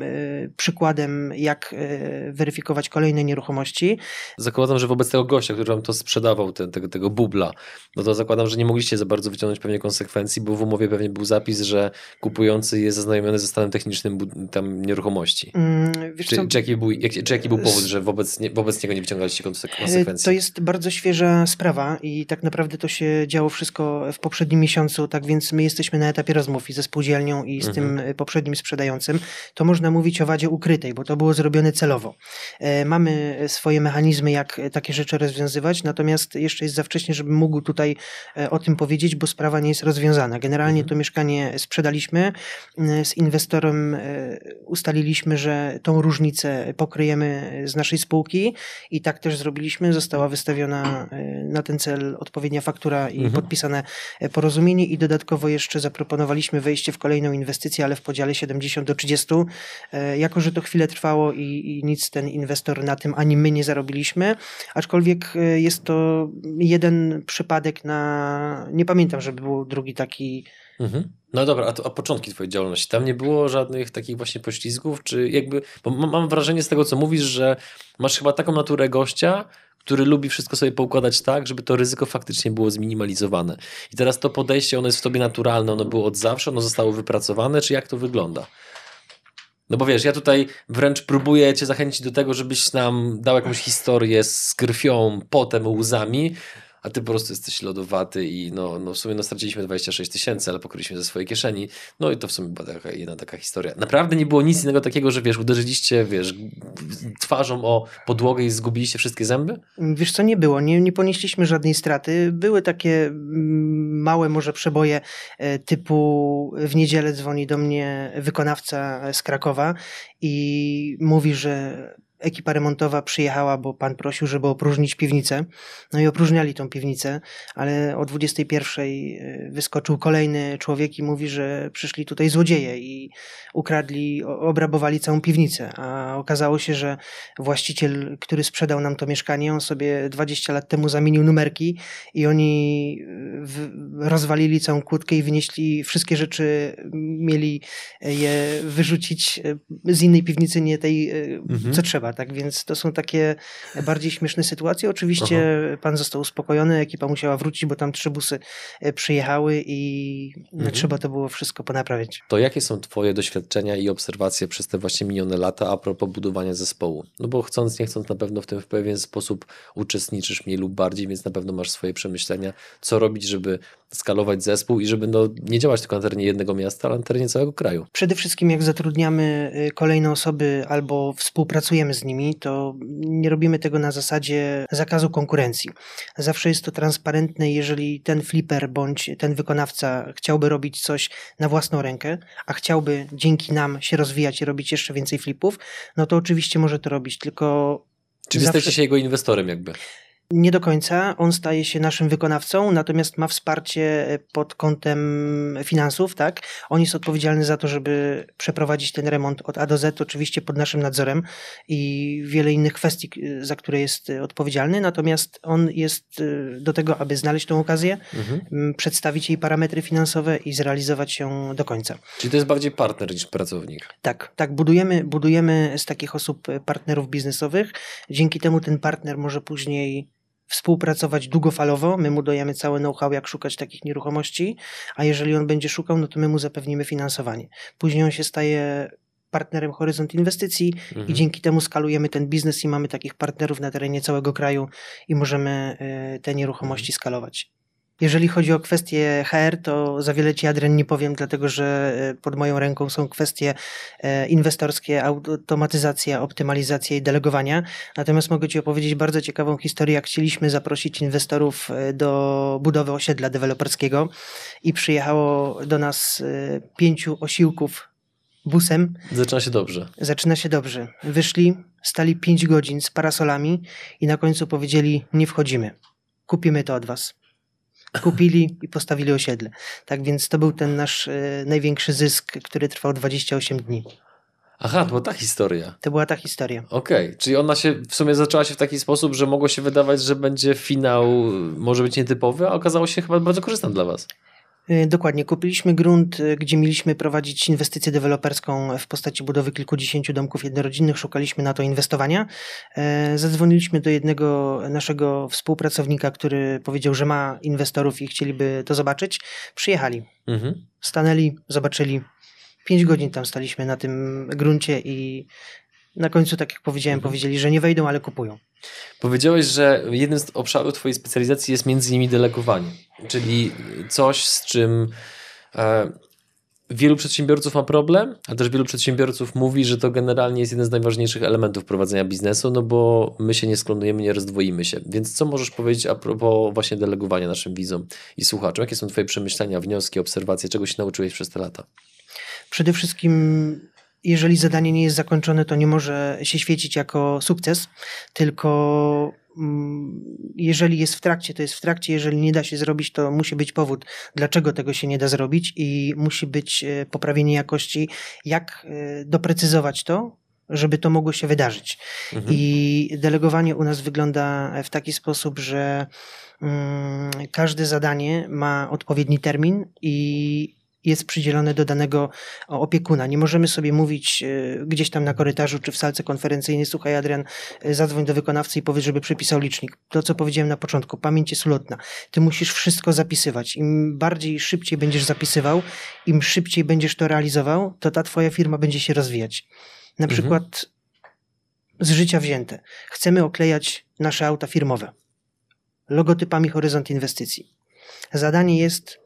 przykładem, jak e, weryfikować kolejne nieruchomości. Zakładam, że wobec tego gościa, który wam to sprzedawał, tego, tego bubla, no to zakładam, że nie mogliście za bardzo wyciągnąć pewnie konsekwencji, bo w umowie pewnie był zapis, że kupujący jest zaznajomiony ze stanem technicznym tam nieruchomości. Mm, czy, czy, jaki był, jak, czy jaki był powód, że wobec, nie, wobec niego nie wyciągaliście konsekwencji? To jest bardzo świeża sprawa i tak naprawdę to się działo wszystko w poprzednim miesiącu, tak więc my jesteśmy na etapie rozmów i ze spółdzielnią i z mhm. tym poprzednim sprzedającym. To można mówić o wadzie ukrytej, bo to było zrobione celowo. E, mamy swoje mechanizmy, jak takie rzeczy rozwiązywać, natomiast jeszcze jest za wcześnie, żebym mógł tutaj e, o tym powiedzieć, bo sprawa nie jest rozwiązana. Generalnie mhm. to mieszkanie sprzedaliśmy, e, z inwestorem ustaliliśmy, że tą różnicę pokryjemy z naszej spółki i tak też zrobiliśmy. Została wystawiona na ten cel odpowiednia faktura i mhm. podpisane porozumienie i dodatkowo jeszcze zaproponowaliśmy wejście w kolejną inwestycję, ale w podziale 70 do 30 jako że to chwilę trwało i, i, nic ten inwestor na tym ani my nie zarobiliśmy, aczkolwiek e, jest to jeden przypadek na. Nie pamiętam, żeby był drugi taki. Mhm. No dobra, a, to, a początki twojej działalności, tam nie było żadnych takich właśnie poślizgów, czy jakby, bo mam wrażenie z tego, co mówisz, że masz chyba taką naturę gościa, który lubi wszystko sobie poukładać tak, żeby to ryzyko faktycznie było zminimalizowane. I teraz to podejście, ono jest w tobie naturalne, ono było od zawsze, ono zostało wypracowane, czy jak to wygląda? No bo wiesz, ja tutaj wręcz próbuję cię zachęcić do tego, żebyś nam dał jakąś historię z krwią, potem łzami, a ty po prostu jesteś lodowaty i no, no w sumie no straciliśmy 26 tysięcy, ale pokryliśmy ze swojej kieszeni. No i to w sumie była taka, jedna taka historia. Naprawdę nie było nic innego takiego, że wiesz, uderzyliście, wiesz, twarzą o podłogę i zgubiliście wszystkie zęby? Wiesz co, nie było. Nie, nie ponieśliśmy żadnej straty. Były takie mm, małe może przeboje e, typu w niedzielę dzwoni do mnie wykonawca z Krakowa i mówi, że ekipa remontowa przyjechała, bo pan prosił, żeby opróżnić piwnicę. No i opróżniali tą piwnicę, ale o 21 e, wyskoczył kolejny człowiek i mówi, że przyszli tutaj złodzieje i ukradli, obrabowali całą piwnicę. A okazało się, że właściciel, który sprzedał nam to mieszkanie, on sobie 20 lat temu zamienił numerki i oni e, rozwalili całą kłódkę i wynieśli wszystkie rzeczy, mieli je wyrzucić e, z innej piwnicy, nie tej, mhm. co trzeba tak więc to są takie bardziej śmieszne sytuacje. Oczywiście Aha. pan został uspokojony, ekipa musiała wrócić, bo tam trzy busy e, przyjechały i mhm. trzeba to było wszystko ponaprawiać. To jakie są twoje doświadczenia i obserwacje przez te właśnie minione lata a propos budowania zespołu? No bo chcąc, nie chcąc, na pewno w tym w pewien sposób uczestniczysz mniej lub bardziej, więc na pewno masz swoje przemyślenia, co robić, żeby skalować zespół i żeby no, nie działać tylko na terenie jednego miasta, ale na terenie całego kraju. Przede wszystkim jak zatrudniamy y, kolejne osoby albo współpracujemy z nimi, to nie robimy tego na zasadzie zakazu konkurencji. Zawsze jest to transparentne, jeżeli ten flipper bądź ten wykonawca chciałby robić coś na własną rękę, a chciałby dzięki nam się rozwijać i robić jeszcze więcej flipów, no to oczywiście może to robić, tylko Czyli zawsze... jesteście się jego inwestorem jakby. Nie do końca. On staje się naszym wykonawcą, natomiast ma wsparcie pod kątem finansów, tak? On jest odpowiedzialny za to, żeby przeprowadzić ten remont od A do Z, oczywiście pod naszym nadzorem i wiele innych kwestii, za które jest odpowiedzialny. Natomiast on jest do tego, aby znaleźć tą okazję, mhm. przedstawić jej parametry finansowe i zrealizować ją do końca. Czyli to jest bardziej partner niż pracownik. Tak, tak. Budujemy, budujemy z takich osób partnerów biznesowych. Dzięki temu ten partner może później współpracować długofalowo. My mu dajemy całe know-how, jak szukać takich nieruchomości, a jeżeli on będzie szukał, no to my mu zapewnimy finansowanie. Później on się staje partnerem Horyzont Inwestycji mhm. i dzięki temu skalujemy ten biznes i mamy takich partnerów na terenie całego kraju i możemy e, te nieruchomości mhm. skalować. Jeżeli chodzi o kwestie HR, to za wiele Ci, Adrian, nie powiem, dlatego że e, pod moją ręką są kwestie e, inwestorskie, automatyzacja, optymalizacja i delegowania. Natomiast mogę Ci opowiedzieć bardzo ciekawą historię, jak chcieliśmy zaprosić inwestorów e, do budowy osiedla deweloperskiego i przyjechało do nas pięciu osiłków busem. Zaczyna się dobrze. Zaczyna się dobrze. Wyszli, stali pięć godzin z parasolami i na końcu powiedzieli: Nie wchodzimy. Kupimy to od Was kupili i postawili osiedle. Tak więc to był ten nasz e, największy zysk, który trwał 28 dni. Aha, to była ta historia. To była ta historia. Okej, okay. czyli ona się w sumie zaczęła się w taki sposób, że mogło się wydawać, że będzie finał, może być nietypowy, a okazało się chyba bardzo korzystny dla Was. Y, dokładnie. Kupiliśmy grunt, y, gdzie mieliśmy prowadzić inwestycję deweloperską w postaci budowy kilkudziesięciu domków jednorodzinnych. Szukaliśmy na to inwestowania. E, zadzwoniliśmy do jednego naszego współpracownika, który powiedział, że ma inwestorów i chcieliby to zobaczyć. Przyjechali. Mhm. Stanęli, zobaczyli. Pięć godzin tam staliśmy na tym gruncie i na końcu, tak jak powiedziałem, mhm. powiedzieli, że nie wejdą, ale kupują. Powiedziałeś, że jednym z obszarów Twojej specjalizacji jest między innymi delegowanie, czyli coś, z czym e, wielu przedsiębiorców ma problem, a też wielu przedsiębiorców mówi, że to generalnie jest jeden z najważniejszych elementów prowadzenia biznesu, no bo my się nie sklonujemy, nie rozdwoimy się. Więc co możesz powiedzieć a propos właśnie delegowania naszym widzom i słuchaczom? Jakie są Twoje przemyślenia, wnioski, obserwacje, czego się nauczyłeś przez te lata? Przede wszystkim jeżeli zadanie nie jest zakończone, to nie może się świecić jako sukces, tylko mm, jeżeli jest w trakcie, to jest w trakcie, jeżeli nie da się zrobić, to musi być powód, dlaczego tego się nie da zrobić i musi być e, poprawienie jakości, jak e, doprecyzować to, żeby to mogło się wydarzyć. Mhm. I delegowanie u nas wygląda w taki sposób, że mm, każde zadanie ma odpowiedni termin i jest przydzielone do danego opiekuna. Nie możemy sobie mówić e, gdzieś tam na korytarzu czy w salce konferencyjnej, słuchaj Adrian, e, zadzwoń do wykonawcy i powiedz, żeby przepisał licznik. To, co powiedziałem na początku, pamięć jest ulotna. Ty musisz wszystko zapisywać. Im bardziej szybciej będziesz zapisywał, im szybciej będziesz to realizował, to ta twoja firma będzie się rozwijać. Na mhm. przykład z życia wzięte. Chcemy oklejać nasze auta firmowe logotypami Horyzont Inwestycji. Zadanie jest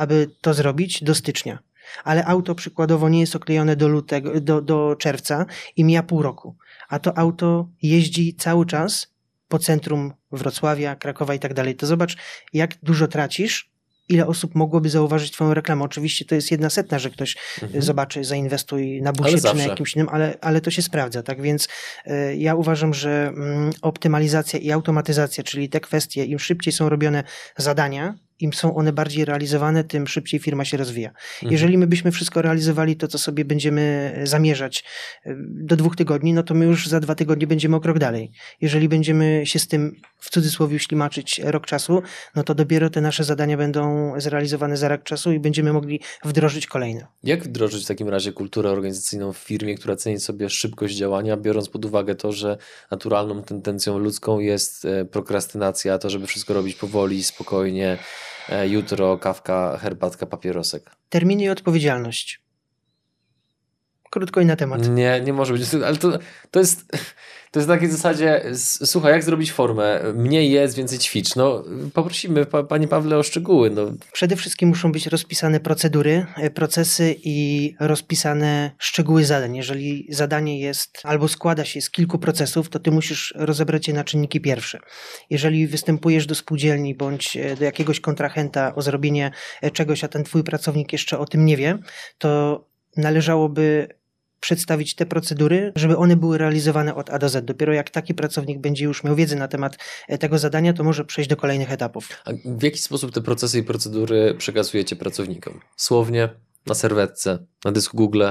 aby to zrobić do stycznia. Ale auto przykładowo nie jest oklejone do lutego, do, do czerwca i mija pół roku. A to auto jeździ cały czas po centrum Wrocławia, Krakowa i tak dalej. To zobacz, jak dużo tracisz, ile osób mogłoby zauważyć Twoją reklamę. Oczywiście to jest jedna setna, że ktoś mhm. zobaczy, zainwestuje na busie czy na jakimś innym, ale, ale to się sprawdza. Tak więc y, ja uważam, że y, optymalizacja i automatyzacja, czyli te kwestie, im szybciej są robione zadania, im są one bardziej realizowane, tym szybciej firma się rozwija. Mhm. Jeżeli my byśmy wszystko realizowali to, co sobie będziemy e, zamierzać e, do dwóch tygodni, no to my już za dwa tygodnie będziemy o krok dalej. Jeżeli będziemy się z tym w cudzysłowie ślimaczyć rok czasu, no to dopiero te nasze zadania będą zrealizowane za rok czasu i będziemy mogli wdrożyć kolejne. Jak wdrożyć w takim razie kulturę organizacyjną w firmie, która ceni sobie szybkość działania, biorąc pod uwagę to, że naturalną tendencją ludzką jest e, prokrastynacja, to żeby wszystko robić powoli, spokojnie, jutro kawka, herbatka, papierosek. Terminy i odpowiedzialność. Krótko i na temat. Nie, nie może być. Ale to, to jest. To jest na takiej zasadzie, słuchaj, jak zrobić formę? Mniej jest, więcej ćwicz. No, poprosimy pa, Panie Pawle o szczegóły. No. Przede wszystkim muszą być rozpisane procedury, e, procesy i rozpisane szczegóły zadań. Jeżeli zadanie jest albo składa się z kilku procesów, to ty musisz rozebrać je na czynniki pierwsze. Jeżeli występujesz do spółdzielni bądź e, do jakiegoś kontrahenta o zrobienie e, czegoś, a ten twój pracownik jeszcze o tym nie wie, to należałoby przedstawić te procedury, żeby one były realizowane od A do Z. Dopiero jak taki pracownik będzie już miał wiedzę na temat e, tego zadania, to może przejść do kolejnych etapów. A w jaki sposób te procesy i procedury przekazujecie pracownikom? Słownie, na serwetce, na dysku Google,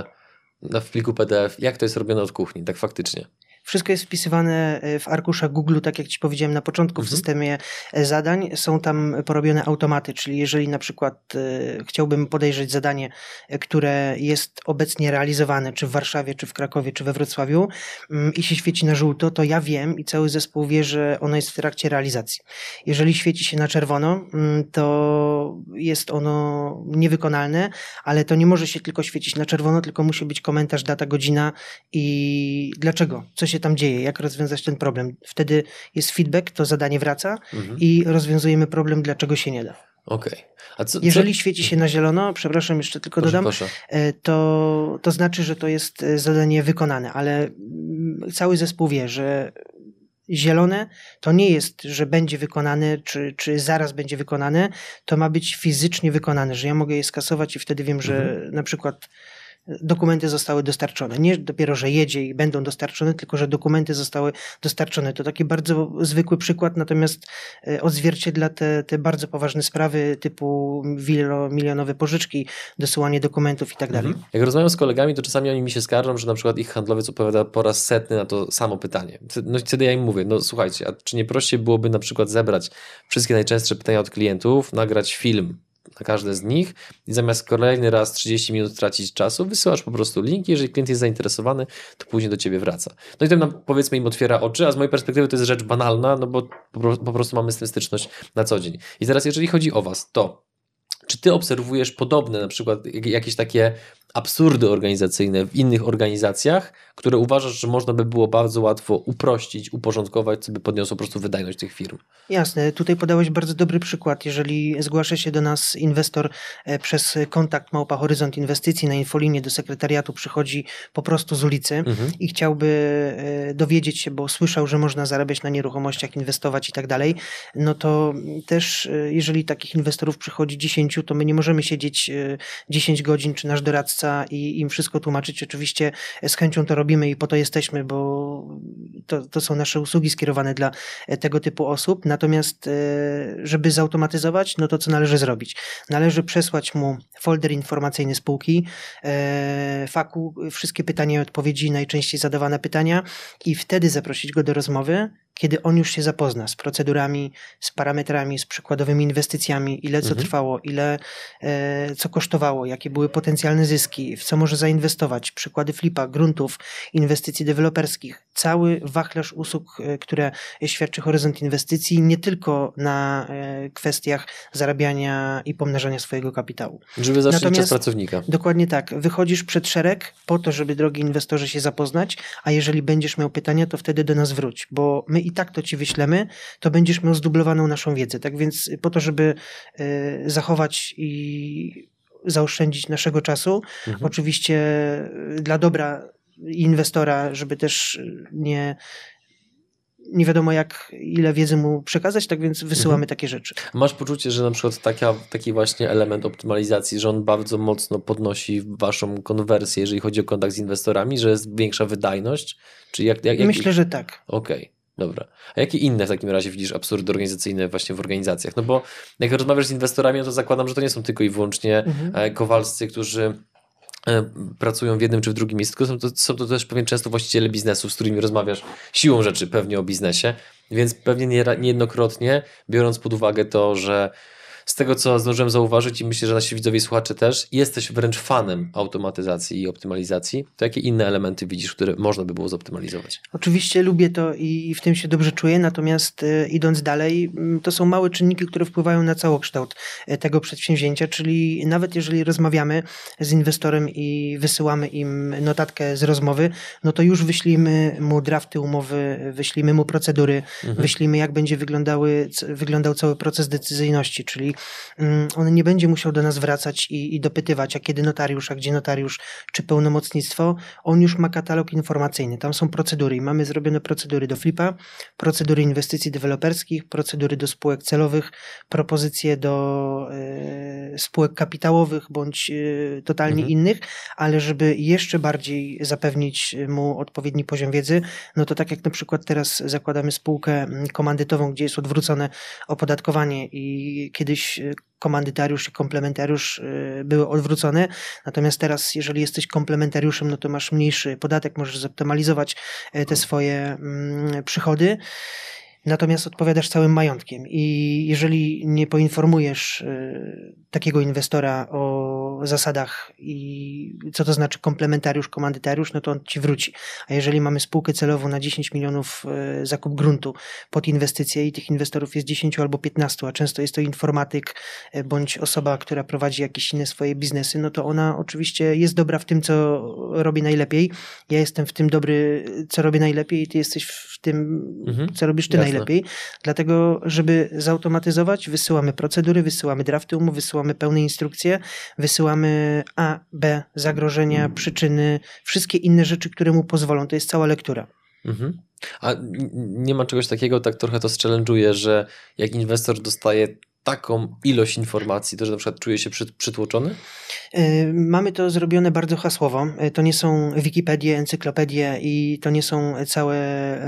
na pliku PDF? Jak to jest robione od kuchni, tak faktycznie? Wszystko jest wpisywane e, w arkuszach Google, tak jak Ci powiedziałem na początku, w Mhm. systemie e, zadań. Są tam porobione automaty, czyli jeżeli na przykład e, chciałbym podejrzeć zadanie, które jest obecnie realizowane, czy w Warszawie, czy w Krakowie, czy we Wrocławiu mm, i się świeci na żółto, to ja wiem i cały zespół wie, że ono jest w trakcie realizacji. Jeżeli świeci się na czerwono, mm, to jest ono niewykonalne, ale to nie może się tylko świecić na czerwono, tylko musi być komentarz, data, godzina i dlaczego, co się tam dzieje, jak rozwiązać ten problem. Wtedy jest feedback, to zadanie wraca Mhm. i rozwiązujemy problem, dlaczego się nie da. Okej. A co, Jeżeli świeci się na zielono, przepraszam, jeszcze tylko Proszę, dodam, proszę. e, to, to znaczy, że to jest e, zadanie wykonane, ale mm, cały zespół wie, że zielone to nie jest, że będzie wykonane, czy, czy zaraz będzie wykonane, to ma być fizycznie wykonane, że ja mogę je skasować i wtedy wiem, że na przykład dokumenty zostały dostarczone. Nie dopiero, że jedzie i będą dostarczone, tylko że dokumenty zostały dostarczone. To taki bardzo zwykły przykład, natomiast e, odzwierciedla te, te bardzo poważne sprawy typu wielomilionowe pożyczki, dosyłanie dokumentów i tak dalej. Mhm. Jak rozmawiam z kolegami, to czasami oni mi się skarżą, że na przykład ich handlowiec odpowiada po raz setny na to samo pytanie. No i wtedy ja im mówię, no słuchajcie, a czy nie prościej byłoby na przykład zebrać wszystkie najczęstsze pytania od klientów, nagrać film na każde z nich i zamiast kolejny raz 30 minut tracić czasu, wysyłasz po prostu link, jeżeli klient jest zainteresowany, to później do ciebie wraca. No i to nam powiedzmy im otwiera oczy, a z mojej perspektywy to jest rzecz banalna, no bo po pro- po prostu mamy z tym styczność na co dzień. I teraz jeżeli chodzi o was, to czy ty obserwujesz podobne na przykład jak- jakieś takie absurdy organizacyjne w innych organizacjach, które uważasz, że można by było bardzo łatwo uprościć, uporządkować, co by podniosło po prostu wydajność tych firm? Jasne, tutaj podałeś bardzo dobry przykład. Jeżeli zgłasza się do nas inwestor e, przez kontakt Małpa Horyzont Inwestycji na infolinię do sekretariatu, przychodzi po prostu z ulicy Mhm. i chciałby e, dowiedzieć się, bo słyszał, że można zarabiać na nieruchomościach, inwestować i tak dalej, no to też e, jeżeli takich inwestorów przychodzi 10, to my nie możemy siedzieć e, 10 godzin, czy nasz doradca i im wszystko tłumaczyć. Oczywiście z chęcią to robimy i po to jesteśmy, bo to, to są nasze usługi skierowane dla e, tego typu osób. Natomiast, e, żeby zautomatyzować, no to co należy zrobić? Należy przesłać mu folder informacyjny spółki, e, faku, wszystkie pytania i odpowiedzi, najczęściej zadawane pytania i wtedy zaprosić go do rozmowy, kiedy on już się zapozna z procedurami, z parametrami, z przykładowymi inwestycjami, ile co Mhm. trwało, ile e, co kosztowało, jakie były potencjalne zyski, w co może zainwestować, przykłady flipa, gruntów, inwestycji deweloperskich, cały wachlarz usług, e, które świadczy Horyzont Inwestycji, nie tylko na e, kwestiach zarabiania i pomnażania swojego kapitału. Żeby zacząć czas Natomiast- pracownika. Dokładnie tak. Wychodzisz przed szereg po to, żeby drogi inwestorze się zapoznać, a jeżeli będziesz miał pytania, to wtedy do nas wróć, bo my i tak to ci wyślemy, to będziesz miał zdublowaną naszą wiedzę. Tak więc po to, żeby e, zachować i zaoszczędzić naszego czasu, Mhm. oczywiście e, dla dobra inwestora, żeby też nie nie wiadomo jak ile wiedzy mu przekazać, tak więc wysyłamy Mhm. takie rzeczy. Masz poczucie, że na przykład taka, taki właśnie element optymalizacji, że on bardzo mocno podnosi waszą konwersję, jeżeli chodzi o kontakt z inwestorami, że jest większa wydajność? Czy jak, jak, jak... Myślę, że tak. Okej, dobra. A jakie inne w takim razie widzisz absurdy organizacyjne właśnie w organizacjach? No bo jak rozmawiasz z inwestorami, no to zakładam, że to nie są tylko i wyłącznie Mhm. e, kowalscy, którzy e, pracują w jednym czy w drugim miejscu, tylko są to, są to też pewnie często właściciele biznesu, z którymi rozmawiasz siłą rzeczy pewnie o biznesie, więc pewnie nie, niejednokrotnie, biorąc pod uwagę to, że z tego, co zdążyłem zauważyć i myślę, że nasi widzowie i słuchacze też, jesteś wręcz fanem automatyzacji i optymalizacji, to jakie inne elementy widzisz, które można by było zoptymalizować? Oczywiście lubię to i w tym się dobrze czuję, natomiast e, idąc dalej, m, to są małe czynniki, które wpływają na całokształt e, tego przedsięwzięcia, czyli nawet jeżeli rozmawiamy z inwestorem i wysyłamy im notatkę z rozmowy, no to już wyślimy mu drafty umowy, wyślimy mu procedury, Mhm. wyślimy jak będzie wyglądały, wyglądał cały proces decyzyjności, czyli mm, on nie będzie musiał do nas wracać i, i dopytywać, a kiedy notariusz, a gdzie notariusz, czy pełnomocnictwo. On już ma katalog informacyjny. Tam są procedury i mamy zrobione procedury do flipa, procedury inwestycji deweloperskich, procedury do spółek celowych, propozycje do y, spółek kapitałowych bądź y, totalnie mhm. innych, ale żeby jeszcze bardziej zapewnić mu odpowiedni poziom wiedzy, no to tak jak na przykład teraz zakładamy spółkę mm, komandytową, gdzie jest odwrócone opodatkowanie i kiedyś y, komandytariusz i komplementariusz y, były odwrócone. Natomiast teraz, jeżeli jesteś komplementariuszem, no to masz mniejszy podatek, możesz zoptymalizować y, te swoje mm, przychody natomiast odpowiadasz całym majątkiem. I jeżeli nie poinformujesz y, takiego inwestora o zasadach i co to znaczy komplementariusz, komandytariusz, no to on ci wróci. A jeżeli mamy spółkę celową na 10 milionów y, zakup gruntu pod inwestycje i tych inwestorów jest 10 albo 15, a często jest to informatyk y, bądź osoba, która prowadzi jakieś inne swoje biznesy, no to ona oczywiście jest dobra w tym, co robi najlepiej. Ja jestem w tym dobry, co robię najlepiej i ty jesteś w tym, mhm. co robisz ty Jasne. Najlepiej. Dlatego, żeby zautomatyzować, wysyłamy procedury, wysyłamy drafty umów, wysyłamy pełne instrukcje, wysyłamy A, B, zagrożenia, mhm. przyczyny, wszystkie inne rzeczy, które mu pozwolą. To jest cała lektura. Mhm. A nie ma czegoś takiego, tak trochę to challenge'uje, że jak inwestor dostaje taką ilość informacji, to że na przykład czuje się przytłoczony? Y, mamy to zrobione bardzo hasłowo. Y, to nie są Wikipedie, encyklopedie i to nie są całe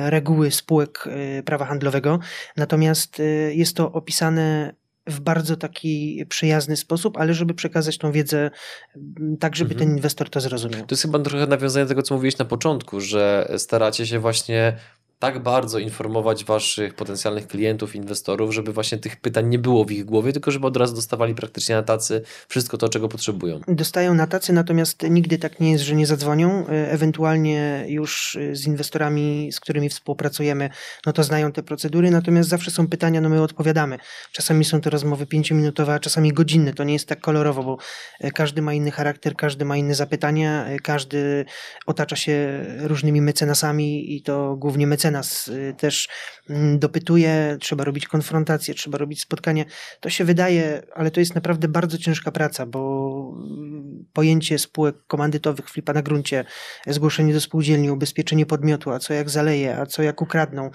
reguły spółek y, prawa handlowego. Natomiast jest to opisane w bardzo taki przyjazny sposób, ale żeby przekazać tą wiedzę mm, tak, żeby mhm. ten inwestor to zrozumiał. To jest chyba trochę nawiązanie do tego, co mówiłeś na początku, że staracie się właśnie tak bardzo informować waszych potencjalnych klientów, inwestorów, żeby właśnie tych pytań nie było w ich głowie, tylko żeby od razu dostawali praktycznie na tacy wszystko to, czego potrzebują. Dostają na tacy, natomiast nigdy tak nie jest, że nie zadzwonią. E, ewentualnie już e, z inwestorami, z którymi współpracujemy, no to znają te procedury, natomiast zawsze są pytania, no my odpowiadamy. Czasami są to rozmowy pięciominutowe, a czasami godzinne. To nie jest tak kolorowo, bo e, każdy ma inny charakter, każdy ma inne zapytania, każdy otacza się różnymi mecenasami i to głównie mecenas nas y, też mm, dopytuje, trzeba robić konfrontacje, trzeba robić spotkania. To się wydaje, ale to jest naprawdę bardzo ciężka praca, bo mm, pojęcie spółek komandytowych, flipa na gruncie, zgłoszenie do spółdzielni, ubezpieczenie podmiotu, a co jak zaleje, a co jak ukradną,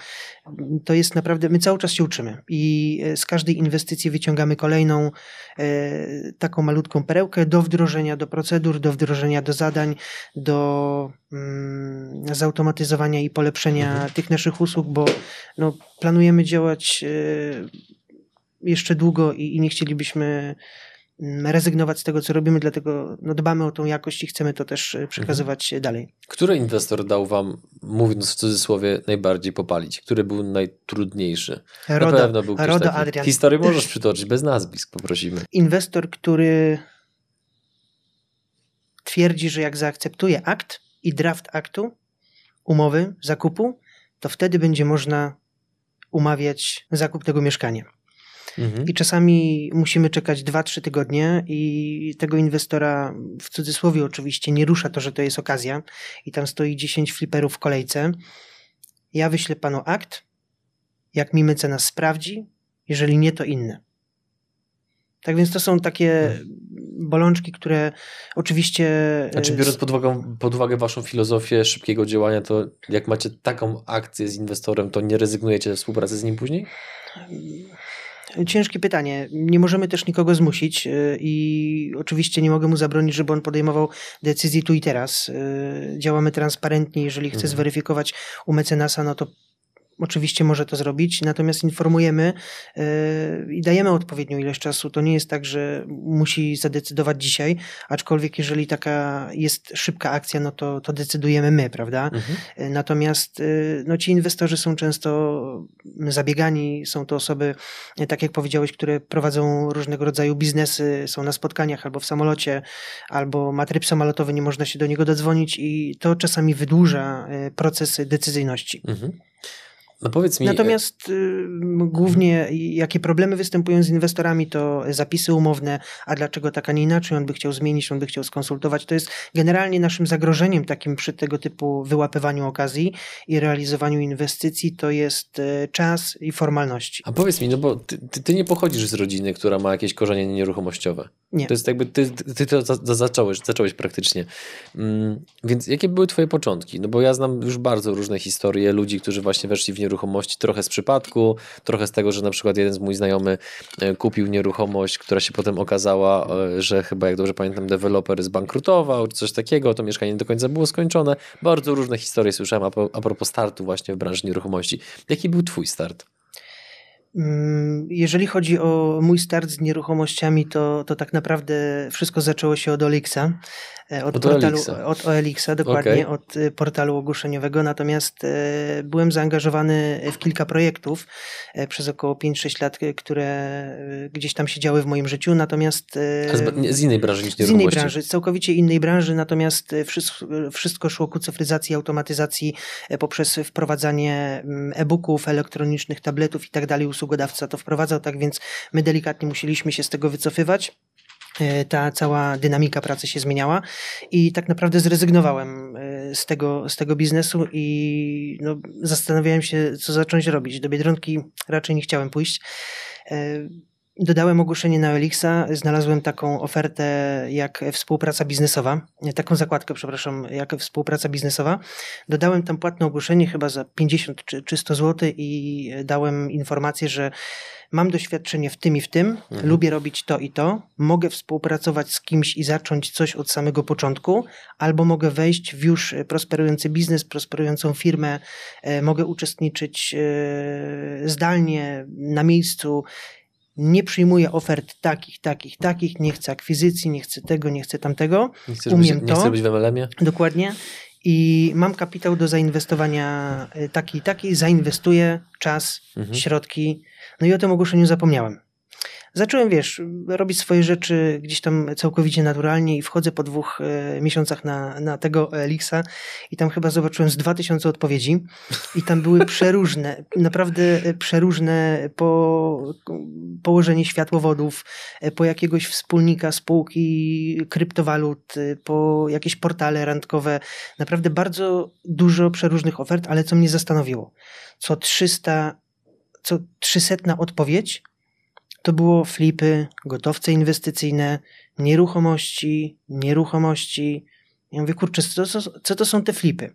to jest naprawdę, my cały czas się uczymy i e, z każdej inwestycji wyciągamy kolejną e, taką malutką perełkę do wdrożenia do procedur, do wdrożenia do zadań, do mm, zautomatyzowania i polepszenia mhm. tych naszych usług, bo no, planujemy działać e, jeszcze długo i, i nie chcielibyśmy Mm, rezygnować z tego, co robimy, dlatego no, dbamy o tą jakość i chcemy to też e, przekazywać mhm. dalej. Który inwestor dał Wam, mówiąc w cudzysłowie, najbardziej popalić? Który był najtrudniejszy? Rodo, Na pewno był Rodo taki. Adrian. Historię możesz przytoczyć, bez nazwisk poprosimy. Inwestor, który twierdzi, że jak zaakceptuje akt i draft aktu, umowy, zakupu, to wtedy będzie można umawiać zakup tego mieszkania. Mhm. I czasami musimy czekać 2-3 tygodnie i tego inwestora, w cudzysłowie oczywiście, nie rusza to, że to jest okazja i tam stoi 10 fliperów w kolejce. Ja wyślę panu akt, jak mi mecenas sprawdzi, jeżeli nie, to inne. Tak więc to są takie mhm. Bolączki, które oczywiście. Znaczy, biorąc pod uwagę, pod uwagę Waszą filozofię szybkiego działania, to jak macie taką akcję z inwestorem, to nie rezygnujecie ze współpracy z nim później? Ciężkie pytanie. Nie możemy też nikogo zmusić y, i oczywiście nie mogę mu zabronić, żeby on podejmował decyzji tu i teraz. Y, działamy transparentnie. Jeżeli chce mhm. zweryfikować u mecenasa, no to oczywiście może to zrobić, natomiast informujemy yy, i dajemy odpowiednią ilość czasu. To nie jest tak, że musi zadecydować dzisiaj, aczkolwiek jeżeli taka jest szybka akcja, no to, to decydujemy my, prawda? Mhm. Yy, natomiast yy, no, ci inwestorzy są często zabiegani, są to osoby, tak jak powiedziałeś, które prowadzą różnego rodzaju biznesy, są na spotkaniach albo w samolocie, albo ma tryb samolotowy, nie można się do niego dodzwonić i to czasami wydłuża proces decyzyjności. Mhm. No powiedz mi. Natomiast y, głównie jakie problemy występują z inwestorami, to zapisy umowne, a dlaczego tak, a nie inaczej, on by chciał zmienić, on by chciał skonsultować. To jest generalnie naszym zagrożeniem takim przy tego typu wyłapywaniu okazji i realizowaniu inwestycji, to jest y, czas i formalności. A powiedz mi, no bo ty, ty, ty nie pochodzisz z rodziny, która ma jakieś korzenie nieruchomościowe. Nie. To jest jakby, ty, ty to za, zacząłeś, zacząłeś praktycznie. Mm, więc jakie były twoje początki? No bo ja znam już bardzo różne historie ludzi, którzy właśnie weszli w nieruchomości trochę z przypadku, trochę z tego, że na przykład jeden z mój znajomy e, kupił nieruchomość, która się potem okazała, e, że chyba, jak dobrze pamiętam, deweloper zbankrutował, czy coś takiego, to mieszkanie nie do końca było skończone. Bardzo różne historie słyszałem a, a propos startu właśnie w branży nieruchomości. Jaki był twój start? Mm, jeżeli chodzi o mój start z nieruchomościami, to, to tak naprawdę wszystko zaczęło się od Olixa. E, od, od portalu, Olixa. od OLX-a, dokładnie, okay. od e, portalu ogłoszeniowego. Natomiast e, byłem zaangażowany w kilka projektów przez około 5-6 lat, które gdzieś tam się działy w moim życiu. Natomiast. Z, z innej branży niż Z innej branży, z całkowicie innej branży, natomiast wszystko, wszystko szło ku cyfryzacji, automatyzacji poprzez wprowadzanie mm, e-booków, elektronicznych tabletów i tak dalej. Usługodawca to wprowadzał, tak więc my delikatnie musieliśmy się z tego wycofywać. E, ta cała dynamika pracy się zmieniała i tak naprawdę zrezygnowałem e, z tego, z tego biznesu i no, zastanawiałem się, co zacząć robić. Do Biedronki raczej nie chciałem pójść. Dodałem ogłoszenie na Elixa, znalazłem taką ofertę jak współpraca biznesowa, taką zakładkę, przepraszam, jak współpraca biznesowa. Dodałem tam płatne ogłoszenie chyba za 50 czy 100 zł i dałem informację, że mam doświadczenie w tym i w tym, mhm. lubię robić to i to, mogę współpracować z kimś i zacząć coś od samego początku, albo mogę wejść w już prosperujący biznes, prosperującą firmę, e, mogę uczestniczyć e, zdalnie na miejscu. Nie przyjmuję ofert takich, takich, takich, nie chcę akwizycji, nie chcę tego, nie chcę tamtego. Nie chcesz Umiem być, to. Nie chcę być w MLM-ie? Dokładnie i mam kapitał do zainwestowania e, taki i taki, zainwestuję czas, mhm. środki, no i o tym ogłoszeniu zapomniałem. Zacząłem, wiesz, robić swoje rzeczy gdzieś tam całkowicie naturalnie i wchodzę po dwóch e, miesiącach na, na tego Elixa i tam chyba zobaczyłem z 2000 odpowiedzi i tam były przeróżne, naprawdę przeróżne po położenie światłowodów, e, po jakiegoś wspólnika spółki kryptowalut, e, po jakieś portale randkowe. Naprawdę bardzo dużo przeróżnych ofert, ale co mnie zastanowiło, co 300, co 300 odpowiedź to było flipy, gotowce inwestycyjne, nieruchomości, nieruchomości. Ja mówię, kurczę, co, co, co to są te flipy?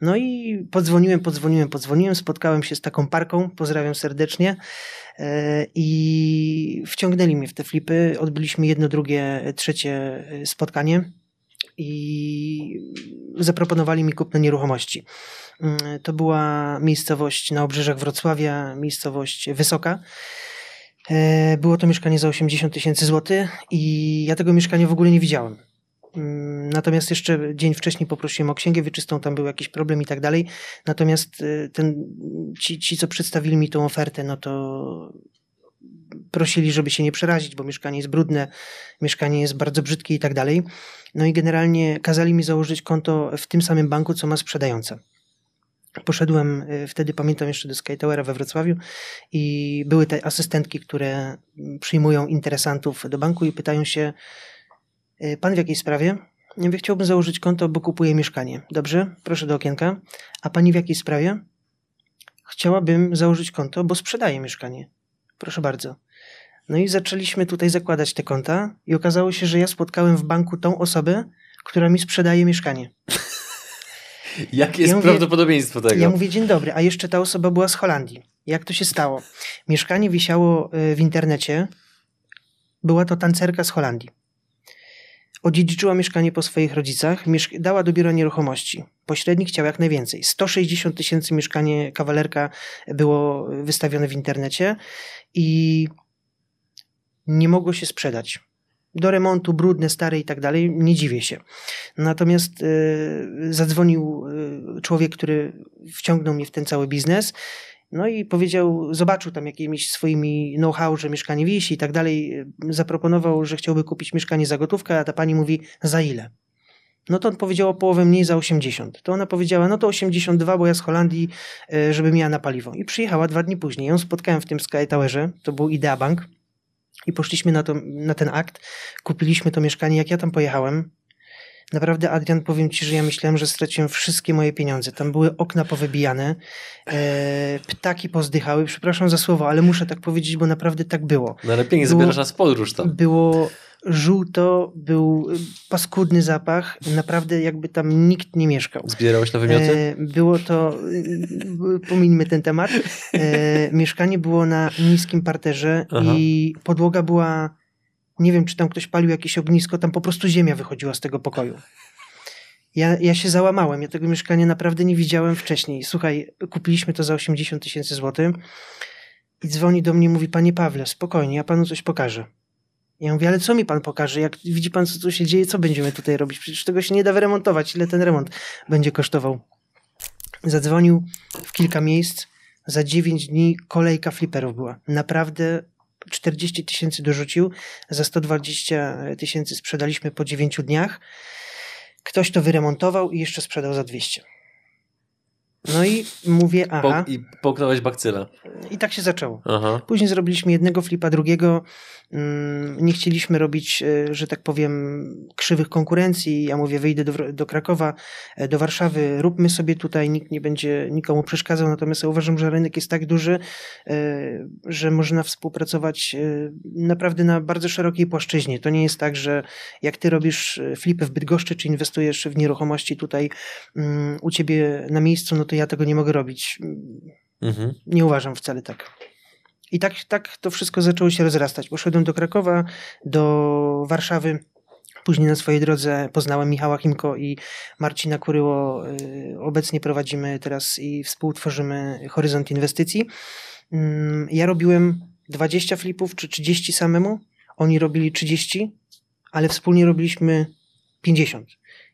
No i podzwoniłem, podzwoniłem, podzwoniłem, spotkałem się z taką parką, pozdrawiam serdecznie e, i wciągnęli mnie w te flipy. Odbyliśmy jedno, drugie, trzecie spotkanie i zaproponowali mi kupno nieruchomości. Mm, to była miejscowość na obrzeżach Wrocławia, miejscowość Wysoka. E, było to mieszkanie za 80 tysięcy złotych i ja tego mieszkania w ogóle nie widziałem. Mm, natomiast jeszcze dzień wcześniej poprosiłem o księgę wieczystą, tam był jakiś problem i tak dalej. Natomiast e, ten, ci, ci, co przedstawili mi tą ofertę, no to prosili, żeby się nie przerazić, bo mieszkanie jest brudne, mieszkanie jest bardzo brzydkie i tak dalej. No i generalnie kazali mi założyć konto w tym samym banku, co ma sprzedająca. Poszedłem y, wtedy, pamiętam jeszcze do Sky Towera we Wrocławiu i były te asystentki, które przyjmują interesantów do banku i pytają się, y, pan w jakiej sprawie? Ja mówię, chciałbym założyć konto, bo kupuję mieszkanie. Dobrze, proszę do okienka. A pani w jakiej sprawie? Chciałabym założyć konto, bo sprzedaję mieszkanie. Proszę bardzo. No i zaczęliśmy tutaj zakładać te konta i okazało się, że ja spotkałem w banku tą osobę, która mi sprzedaje mieszkanie. Jakie jest ja mówię, prawdopodobieństwo tego? Ja mówię, dzień dobry, a jeszcze ta osoba była z Holandii. Jak to się stało? Mieszkanie wisiało y, w internecie. Była to tancerka z Holandii. Odziedziczyła mieszkanie po swoich rodzicach, dała do biura nieruchomości. Pośrednik chciał jak najwięcej. 160 tysięcy mieszkanie kawalerka było wystawione w internecie i nie mogło się sprzedać do remontu, brudne, stare i tak dalej, nie dziwię się. Natomiast y, zadzwonił y, człowiek, który wciągnął mnie w ten cały biznes. No i powiedział, zobaczył tam jakimiś swoimi know-how, że mieszkanie wisi i tak dalej. Zaproponował, że chciałby kupić mieszkanie za gotówkę, a ta pani mówi, za ile? No to on powiedział o połowę mniej za 80. To ona powiedziała, no to 82, bo ja z Holandii, e, żeby miała na paliwo. I przyjechała dwa dni później. Ją spotkałem w tym Sky Towerze, to był Idea Bank. I poszliśmy na, to, na ten akt, kupiliśmy to mieszkanie. Jak ja tam pojechałem, Naprawdę, Adrian, powiem ci, że ja myślałem, że straciłem wszystkie moje pieniądze. Tam były okna powybijane, e, ptaki pozdychały. Przepraszam za słowo, ale muszę tak powiedzieć, bo naprawdę tak było. No ale pięknie było, zabierasz nas podróż tam. Było żółto, był paskudny zapach. Naprawdę jakby tam nikt nie mieszkał. Zbierałeś na wymioty? E, było to, e, pomińmy ten temat. E, mieszkanie było na niskim parterze Aha. i podłoga była nie wiem, czy tam ktoś palił jakieś ognisko, tam po prostu ziemia wychodziła z tego pokoju. Ja, ja się załamałem, ja tego mieszkania naprawdę nie widziałem wcześniej. Słuchaj, kupiliśmy to za 80 tysięcy złotych i dzwoni do mnie i mówi, panie Pawle, spokojnie, ja panu coś pokażę. Ja mówię, ale co mi pan pokaże? Jak widzi pan, co tu się dzieje, co będziemy tutaj robić? Przecież tego się nie da wyremontować. Ile ten remont będzie kosztował? Zadzwonił w kilka miejsc. Za 9 dni kolejka fliperów była. Naprawdę 40 tysięcy dorzucił, za 120 tysięcy sprzedaliśmy po 9 dniach. Ktoś to wyremontował i jeszcze sprzedał za 200. No i mówię, aha. Po, I połknąłeś bakcyla. I tak się zaczęło. Aha. Później zrobiliśmy jednego flipa, drugiego. Mm, nie chcieliśmy robić, e, że tak powiem, krzywych konkurencji. Ja mówię, wyjdę do, do Krakowa, e, do Warszawy, róbmy sobie tutaj, nikt nie będzie nikomu przeszkadzał. Natomiast ja uważam, że rynek jest tak duży, e, że można współpracować naprawdę na bardzo szerokiej płaszczyźnie. To nie jest tak, że jak ty robisz flipy w Bydgoszczy, czy inwestujesz w nieruchomości tutaj mm, u ciebie na miejscu, no to ja tego nie mogę robić. Mhm. Nie uważam wcale tak. I tak, tak to wszystko zaczęło się rozrastać. Poszedłem do Krakowa, do Warszawy. Później na swojej drodze poznałem Michała Chimko i Marcina Kuryło. Y, obecnie prowadzimy teraz i współtworzymy Horyzont Inwestycji. Mm, ja robiłem 20 flipów czy 30 samemu. Oni robili 30, ale wspólnie robiliśmy 50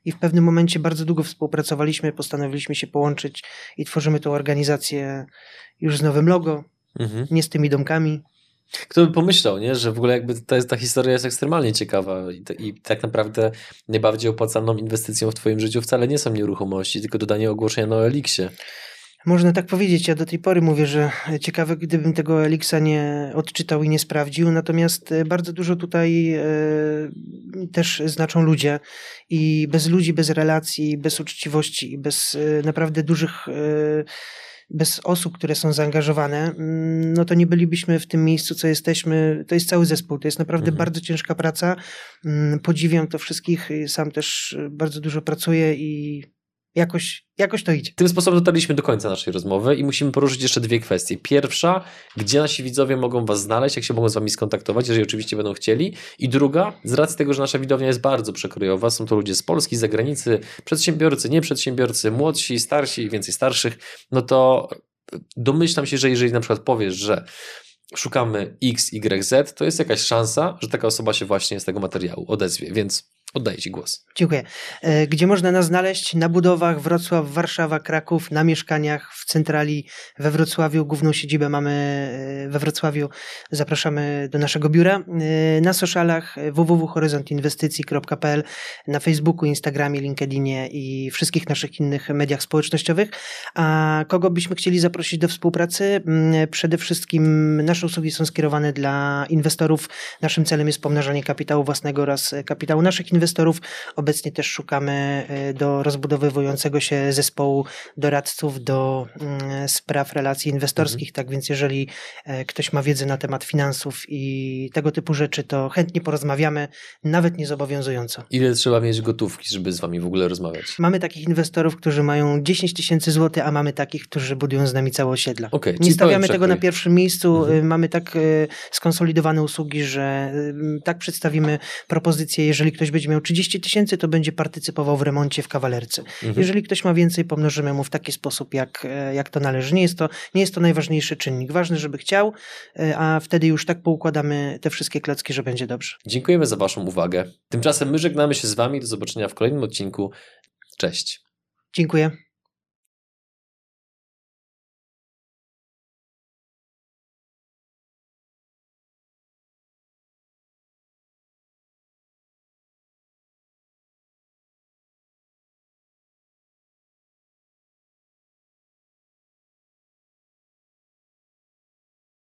i w pewnym momencie bardzo długo współpracowaliśmy, postanowiliśmy się połączyć i tworzymy tą organizację już z nowym logo, mhm. nie z tymi domkami. Kto by pomyślał, nie? że w ogóle jakby ta, ta historia jest ekstremalnie ciekawa i, i, tak naprawdę najbardziej opłacalną inwestycją w twoim życiu wcale nie są nieruchomości, tylko dodanie ogłoszenia na Elixie. Można tak powiedzieć. Ja do tej pory mówię, że ciekawe, gdybym tego Elixa nie odczytał i nie sprawdził. Natomiast e, bardzo dużo tutaj e, też znaczą ludzie i bez ludzi, bez relacji, bez uczciwości, bez e, naprawdę dużych bez osób, które są zaangażowane, mm, no to nie bylibyśmy w tym miejscu, co jesteśmy. To jest cały zespół. To jest naprawdę mhm. bardzo ciężka praca. Mm, podziwiam to wszystkich. Sam też bardzo dużo pracuję i jakoś, jakoś to idzie. Tym sposobem dotarliśmy do końca naszej rozmowy i musimy poruszyć jeszcze dwie kwestie. Pierwsza, gdzie nasi widzowie mogą Was znaleźć, jak się mogą z Wami skontaktować, jeżeli oczywiście będą chcieli. I druga, z racji tego, że nasza widownia jest bardzo przekrojowa, są to ludzie z Polski, z zagranicy, przedsiębiorcy, nieprzedsiębiorcy, młodsi, starsi, więcej starszych, no to domyślam się, że jeżeli na przykład powiesz, że szukamy X, Y, Z, to jest jakaś szansa, że taka osoba się właśnie z tego materiału odezwie, więc Oddaję Ci głos. Dziękuję. E, gdzie można nas znaleźć? Na budowach Wrocław, Warszawa, Kraków, na mieszkaniach w centrali we Wrocławiu. Główną siedzibę mamy e, we Wrocławiu. Zapraszamy do naszego biura. E, na socialach www.horyzontinwestycji.pl na Facebooku, Instagramie, LinkedInie i wszystkich naszych innych mediach społecznościowych. A kogo byśmy chcieli zaprosić do współpracy? Mm, przede wszystkim nasze usługi są skierowane dla inwestorów. Naszym celem jest pomnażanie kapitału własnego oraz kapitału naszych inwestorów inwestorów. Obecnie też szukamy e, do rozbudowywującego się zespołu doradców do mm, spraw relacji inwestorskich. Mhm. Tak więc, jeżeli e, ktoś ma wiedzę na temat finansów i tego typu rzeczy, to chętnie porozmawiamy, nawet niezobowiązująco. Ile trzeba mieć gotówki, żeby z Wami w ogóle rozmawiać? Mamy takich inwestorów, którzy mają 10 tysięcy złotych, a mamy takich, którzy budują z nami całe osiedla. Okay, Nie stawiamy tego na pierwszym miejscu. Mhm. E, mamy tak skonsolidowane usługi, że tak przedstawimy propozycję, jeżeli ktoś będzie miał 30 tysięcy, to będzie partycypował w remoncie w kawalerce. Mhm. Jeżeli ktoś ma więcej, pomnożymy mu w taki sposób, jak, e, jak to należy. Nie jest to, nie jest to najważniejszy czynnik. Ważne, żeby chciał, e, a wtedy już tak poukładamy te wszystkie klocki, że będzie dobrze. Dziękujemy za Waszą uwagę. Tymczasem my żegnamy się z Wami. Do zobaczenia w kolejnym odcinku. Cześć. Dziękuję.